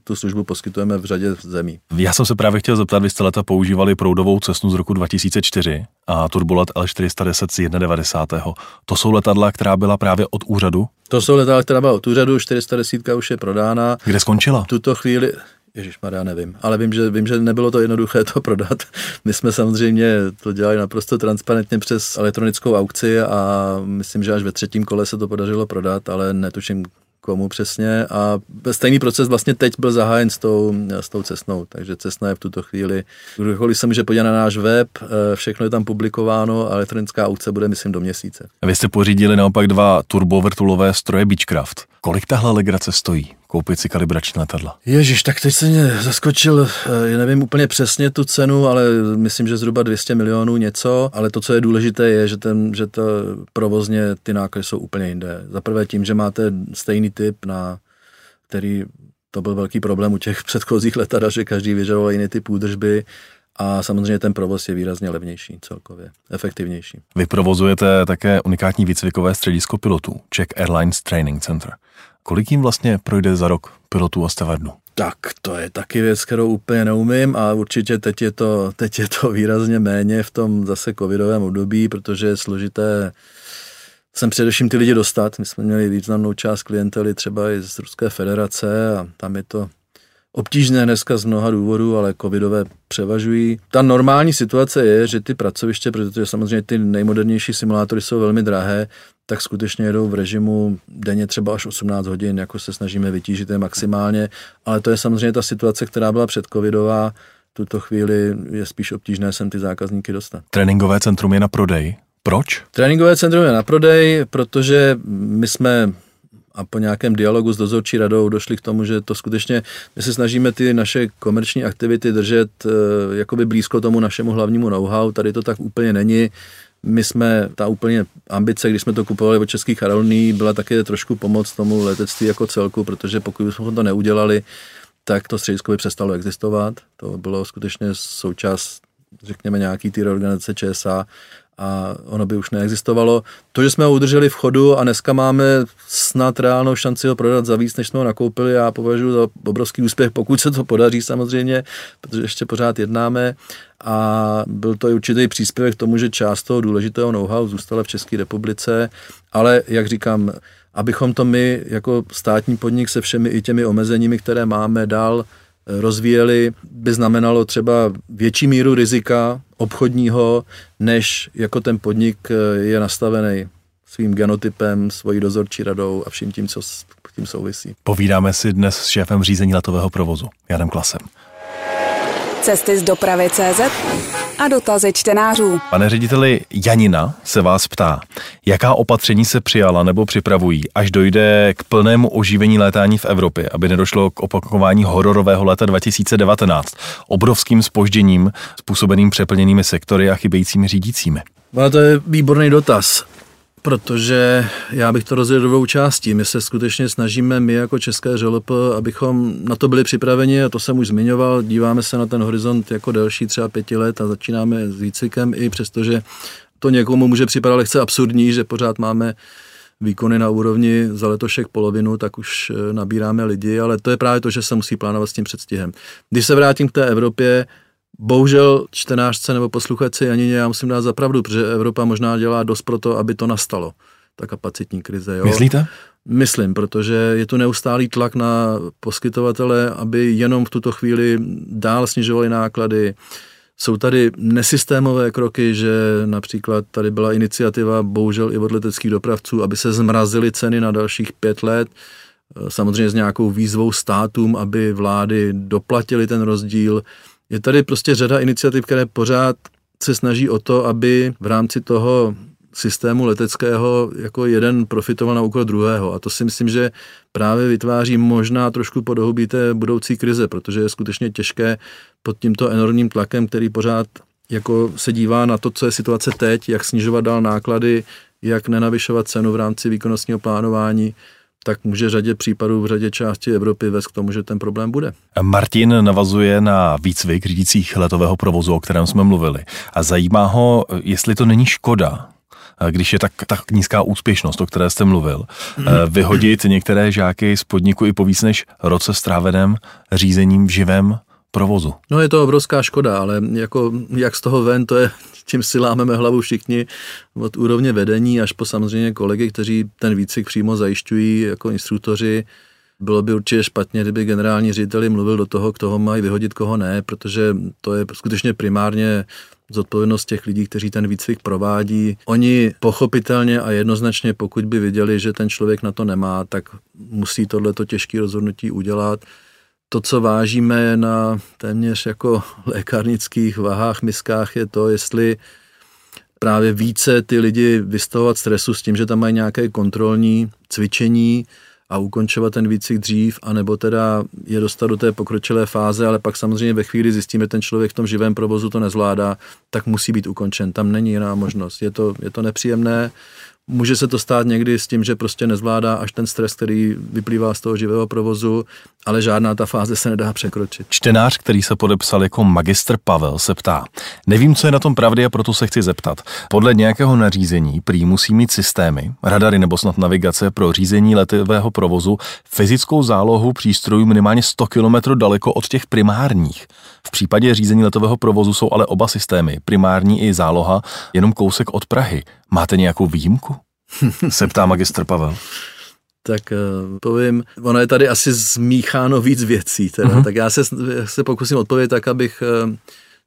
tu službu poskytujeme v řadě zemí. Já jsem se právě chtěl zeptat, vy jste leta používali proudovou cestu z roku 2004 a Turbolat L410 z 91. To jsou letadla, která byla právě od úřadu? To jsou letadla, která byla od úřadu, 410 už je prodána. Kde skončila? V tuto chvíli Ježíš Maria, nevím. Ale vím že, vím, že nebylo to jednoduché to prodat. My jsme samozřejmě to dělali naprosto transparentně přes elektronickou aukci a myslím, že až ve třetím kole se to podařilo prodat, ale netuším, komu přesně a stejný proces vlastně teď byl zahájen s tou, s tou cestnou, takže cestna je v tuto chvíli, kdokoliv se může podívat na náš web, eh, všechno je tam publikováno a elektronická aukce bude myslím do měsíce. A vy jste pořídili naopak dva turbovrtulové stroje Beechcraft. Kolik tahle legrace stojí? Koupit si kalibrační letadla? Ježíš, tak teď se mě zaskočil, eh, já nevím úplně přesně tu cenu, ale myslím, že zhruba 200 milionů něco, ale to, co je důležité, je, že, ten, že to provozně ty náklady jsou úplně jinde. Za prvé tím, že máte stejný typ, na který to byl velký problém u těch (laughs) předchozích letadel, že každý vyžadoval jiný typ údržby, a samozřejmě ten provoz je výrazně levnější celkově, efektivnější. Vy provozujete také unikátní výcvikové středisko pilotů, Czech Airlines Training Center. Kolik jim vlastně projde za rok pilotů a stavadnu? Tak to je taky věc, kterou úplně neumím a určitě teď je to, teď je to výrazně méně v tom zase covidovém období, protože je složité sem především ty lidi dostat. My jsme měli významnou část klientely třeba i z Ruské federace a tam je to obtížné dneska z mnoha důvodů, ale covidové převažují. Ta normální situace je, že ty pracoviště, protože samozřejmě ty nejmodernější simulátory jsou velmi drahé, tak skutečně jedou v režimu denně třeba až 18 hodin, jako se snažíme vytížit je maximálně, ale to je samozřejmě ta situace, která byla předcovidová, tuto chvíli je spíš obtížné sem ty zákazníky dostat. Tréninkové centrum je na prodej. Proč? Tréninkové centrum je na prodej, protože my jsme a po nějakém dialogu s dozorčí radou došli k tomu, že to skutečně, my se snažíme ty naše komerční aktivity držet e, jakoby blízko tomu našemu hlavnímu know-how, tady to tak úplně není. My jsme, ta úplně ambice, když jsme to kupovali od českých aerolíní, byla také trošku pomoc tomu letectví jako celku, protože pokud bychom to neudělali, tak to středisko by přestalo existovat. To bylo skutečně součást, řekněme, nějaký ty reorganizace ČSA a ono by už neexistovalo. To, že jsme ho udrželi v chodu a dneska máme snad reálnou šanci ho prodat za víc, než jsme ho nakoupili, já považuji za obrovský úspěch, pokud se to podaří samozřejmě, protože ještě pořád jednáme a byl to i určitý příspěvek k tomu, že část toho důležitého know-how zůstala v České republice, ale jak říkám, abychom to my jako státní podnik se všemi i těmi omezeními, které máme, dál rozvíjeli, by znamenalo třeba větší míru rizika obchodního, než jako ten podnik eh, je nastavený svým genotypem, svojí dozorčí radou a vším tím, co s tím souvisí. Povídáme si dnes s šéfem řízení letového provozu, Janem Klasem. Cesty z dopravy CZ a dotazy čtenářů. Pane řediteli, Janina se vás ptá, jaká opatření se přijala nebo připravují, až dojde k plnému oživení létání v Evropě, aby nedošlo k opakování hororového léta 2019, obrovským spožděním způsobeným přeplněnými sektory a chybějícími řídícími? No, to je výborný dotaz protože já bych to rozdělil do dvou částí. My se skutečně snažíme, my jako České ŽLP, abychom na to byli připraveni, a to jsem už zmiňoval, díváme se na ten horizont jako delší třeba pěti let a začínáme s výcvikem, i přestože to někomu může připadat lehce absurdní, že pořád máme výkony na úrovni za letošek polovinu, tak už eh, nabíráme lidi, ale to je právě to, že se musí plánovat s tím předstihem. Když se vrátím k té Evropě, Bohužel čtenářce nebo posluchači ani já musím dát za pravdu, protože Evropa možná dělá dost pro to, aby to nastalo, ta kapacitní krize. Jo? Myslíte? Myslím, protože je tu neustálý tlak na poskytovatele, aby jenom v tuto chvíli dál snižovali náklady. Jsou tady nesystémové kroky, že například tady byla iniciativa, bohužel i od leteckých dopravců, aby se zmrazily ceny na dalších pět let, samozřejmě s nějakou výzvou státům, aby vlády doplatili ten rozdíl. Je tady prostě řada iniciativ, které pořád se snaží o to, aby v rámci toho systému leteckého jako jeden profitoval na úkor druhého. A to si myslím, že právě vytváří možná trošku podhoubí té budoucí krize, protože je skutečně těžké pod tímto enormním tlakem, který pořád jako se dívá na to, co je situace teď, jak snižovat dál náklady, jak nenavyšovat cenu v rámci výkonnostního plánování, tak může řadě případů v řadě části Evropy vést k tomu, že ten problém bude. Martin navazuje na výcvik řídících letového provozu, o kterém jsme mluvili. A zajímá ho, jestli to není škoda, když je tak, tak nízká úspěšnost, o které jste mluvil, vyhodit některé žáky z podniku i po víc než roce stráveném řízením v živém provozu. No je to obrovská škoda, ale jako jak z toho ven, to je (laughs) tím si lámeme hlavu všichni od úrovně vedení až po samozřejmě kolegy, kteří ten výcvik přímo zajišťují jako instruktoři. Bylo by určitě špatně, kdyby generální řediteli mluvil do toho, koho mají vyhodit, koho ne, protože to je skutečně primárně zodpovědnost těch lidí, kteří ten výcvik provádí. Oni pochopitelně a jednoznačně, pokud by viděli, že ten člověk na to nemá, tak musí tohleto těžké rozhodnutí udělat. To, co vážíme na téměř jako lékárnických vahách, miskách, je to, jestli právě více ty lidi vystavovat stresu s tím, že tam mají nějaké kontrolní cvičení, a ukončovat ten výcvik dřív, anebo teda je dostat do té pokročilé fáze, ale pak samozřejmě ve chvíli zjistíme, že ten člověk v tom živém provozu to nezvládá, tak musí být ukončen. Tam není jiná možnost. Je to, je to nepříjemné, Může se to stát někdy s tím, že prostě nezvládá až ten stres, který vyplývá z toho živého provozu, ale žádná ta fáze se nedá překročit. Čtenář, který se podepsal jako magistr Pavel, se ptá. Nevím, co je na tom pravdy a proto se chci zeptat. Podle nějakého nařízení prý musí mít systémy, radary nebo snad navigace pro řízení letového provozu fyzickou zálohu přístrojů minimálně 100 km daleko od těch primárních. V případě řízení letového provozu jsou ale oba systémy, primární i záloha, jenom kousek od Prahy. Máte nějakou výjimku? (laughs) se ptá magistr Pavel. Tak uh, povím, ono je tady asi zmícháno víc věcí, teda, uh-huh. tak já se, se pokusím odpovědět tak, abych uh,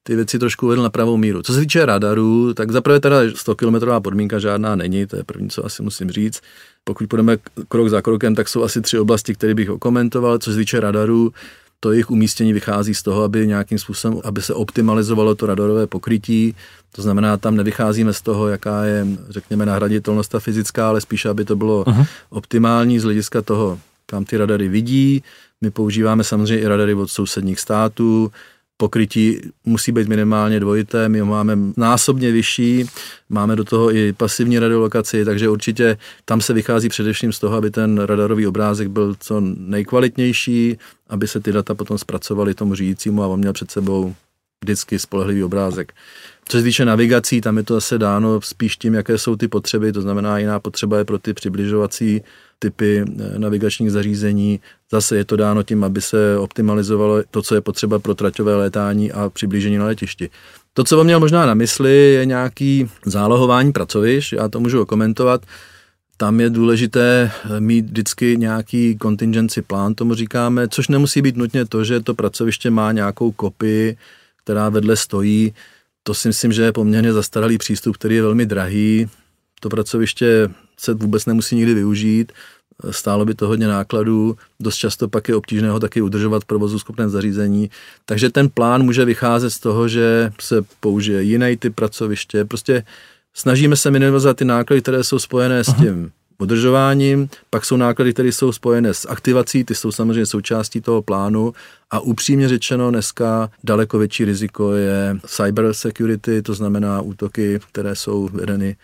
ty věci trošku uvedl na pravou míru. Co se týče radarů, tak zaprvé teda 100 kilometrová podmínka žádná není, to je první, co asi musím říct. Pokud půjdeme krok za krokem, tak jsou asi tři oblasti, které bych okomentoval. Co se týče radarů, to jejich umístění vychází z toho, aby nějakým způsobem, aby se optimalizovalo to radarové pokrytí, to znamená, tam nevycházíme z toho, jaká je, řekněme, nahraditelnost ta fyzická, ale spíše, aby to bylo uh-huh. optimální z hlediska toho, kam ty radary vidí. My používáme samozřejmě i radary od sousedních států, pokrytí musí být minimálně dvojité, my ho máme násobně vyšší, máme do toho i pasivní radiolokaci, takže určitě tam se vychází především z toho, aby ten radarový obrázek byl co nejkvalitnější, aby se ty data potom zpracovaly tomu řídícímu a on měl před sebou vždycky spolehlivý obrázek. Co se týče navigací, tam je to zase dáno spíš tím, jaké jsou ty potřeby, to znamená jiná potřeba je pro ty přibližovací typy eh, navigačních zařízení. Zase je to dáno tím, aby se optimalizovalo to, co je potřeba pro traťové létání a přiblížení na letišti. To, co měl možná na mysli, je nějaký zálohování pracovišť, já to můžu komentovat. Tam je důležité eh, mít vždycky nějaký contingency plán, tomu říkáme, což nemusí být nutně to, že to pracoviště má nějakou kopii, která vedle stojí. To si myslím, že je poměrně zastaralý přístup, který je velmi drahý. To pracoviště se vůbec nemusí nikdy využít, stálo by to hodně nákladů, dost často pak je obtížné ho taky udržovat v provozu schopném zařízení. Takže ten plán může vycházet z toho, že se použije jiný typ pracoviště. Prostě snažíme se minimalizovat ty náklady, které jsou spojené Aha. s tím udržováním, pak jsou náklady, které jsou spojené s aktivací, ty jsou samozřejmě součástí toho plánu a upřímně řečeno dneska daleko větší riziko je cyber security, to znamená útoky, které jsou vedeny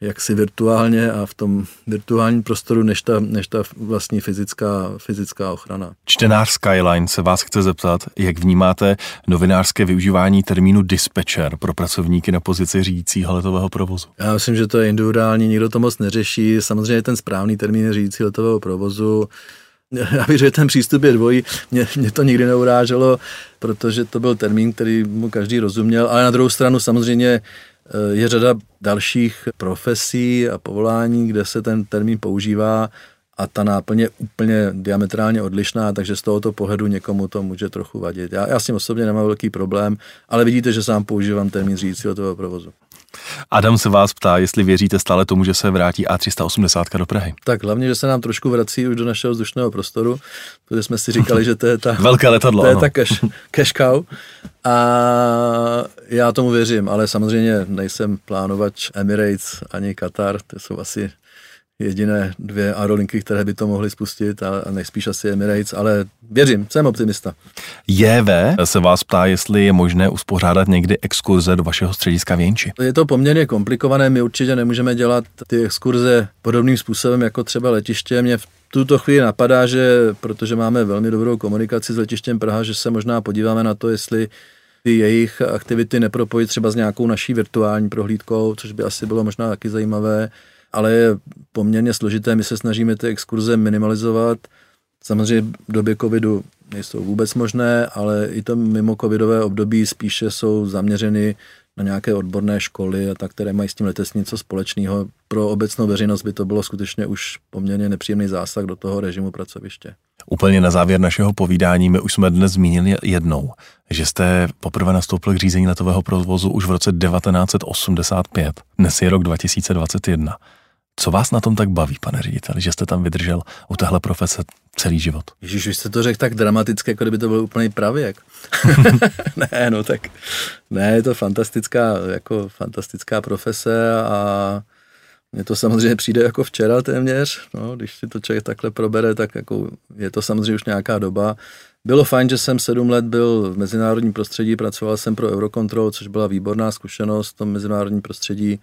jaksi virtuálně a v tom virtuálním prostoru, než ta, než ta vlastní fyzická, fyzická ochrana. Čtenář Skyline se vás chce zeptat, jak vnímáte novinářské využívání termínu dispatcher pro pracovníky na pozici řídícího letového provozu? Já myslím, že to je individuální, nikdo to moc neřeší. Samozřejmě ten správný termín řídící letového provozu. Já bych že ten přístup je dvojí. Mě, mě to nikdy neuráželo, protože to byl termín, který mu každý rozuměl, ale na druhou stranu samozřejmě je řada dalších profesí a povolání, kde se ten termín používá a ta náplň je úplně diametrálně odlišná, takže z tohoto pohledu někomu to může trochu vadit. Já, já s tím osobně nemám velký problém, ale vidíte, že sám používám termín řídícího toho provozu. Adam se vás ptá, jestli věříte stále tomu, že se vrátí A380 do Prahy. Tak hlavně, že se nám trošku vrací už do našeho vzdušného prostoru, protože jsme si říkali, že to je ta... (laughs) Velké letadlo, To je ta cash, cash cow. A já tomu věřím, ale samozřejmě nejsem plánovač Emirates ani Qatar, to jsou asi jediné dvě aerolinky, které by to mohly spustit a nejspíš asi Emirates, ale věřím, jsem optimista. JV se vás ptá, jestli je možné uspořádat někdy exkurze do vašeho střediska v Jenči. Je to poměrně komplikované, my určitě nemůžeme dělat ty exkurze podobným způsobem jako třeba letiště. Mě v tuto chvíli napadá, že protože máme velmi dobrou komunikaci s letištěm Praha, že se možná podíváme na to, jestli ty jejich aktivity nepropojit třeba s nějakou naší virtuální prohlídkou, což by asi bylo možná taky zajímavé ale je poměrně složité. My se snažíme ty exkurze minimalizovat. Samozřejmě v době covidu nejsou vůbec možné, ale i to mimo covidové období spíše jsou zaměřeny na nějaké odborné školy a tak, které mají s tím letectvím něco společného. Pro obecnou veřejnost by to bylo skutečně už poměrně nepříjemný zásah do toho režimu pracoviště. Úplně na závěr našeho povídání my už jsme dnes zmínili jednou, že jste poprvé nastoupil k řízení letového provozu už v roce 1985. Dnes je rok 2021. Co vás na tom tak baví, pane řediteli, že jste tam vydržel u téhle profese celý život? Ježíš, už jste to řekl tak dramaticky, jako kdyby to byl úplný pravěk. (laughs) ne, no tak, ne, je to fantastická, jako fantastická profese a mně to samozřejmě přijde jako včera téměř, no, když si to člověk takhle probere, tak jako je to samozřejmě už nějaká doba. Bylo fajn, že jsem sedm let byl v mezinárodním prostředí, pracoval jsem pro Eurocontrol, což byla výborná zkušenost v tom mezinárodním prostředí.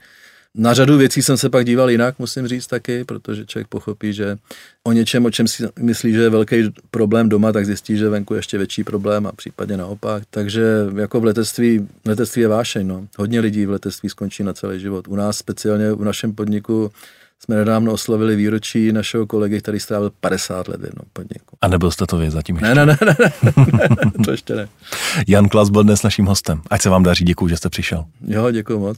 Na řadu věcí jsem se pak díval jinak, musím říct taky, protože člověk pochopí, že o něčem, o čem si myslí, že je velký problém doma, tak zjistí, že venku je ještě větší problém a případně naopak. Takže jako v letectví, letectví je vášeň. No. Hodně lidí v letectví skončí na celý život. U nás speciálně v našem podniku jsme nedávno oslavili výročí našeho kolegy, který strávil 50 let v jednom podniku. A nebyl jste to vy zatím ještě? Ne, ne, ne, ne, ne, (laughs) ne to ještě ne. Jan Klas byl dnes naším hostem. Ať se vám daří, děkuji, že jste přišel. Jo, děkuji moc.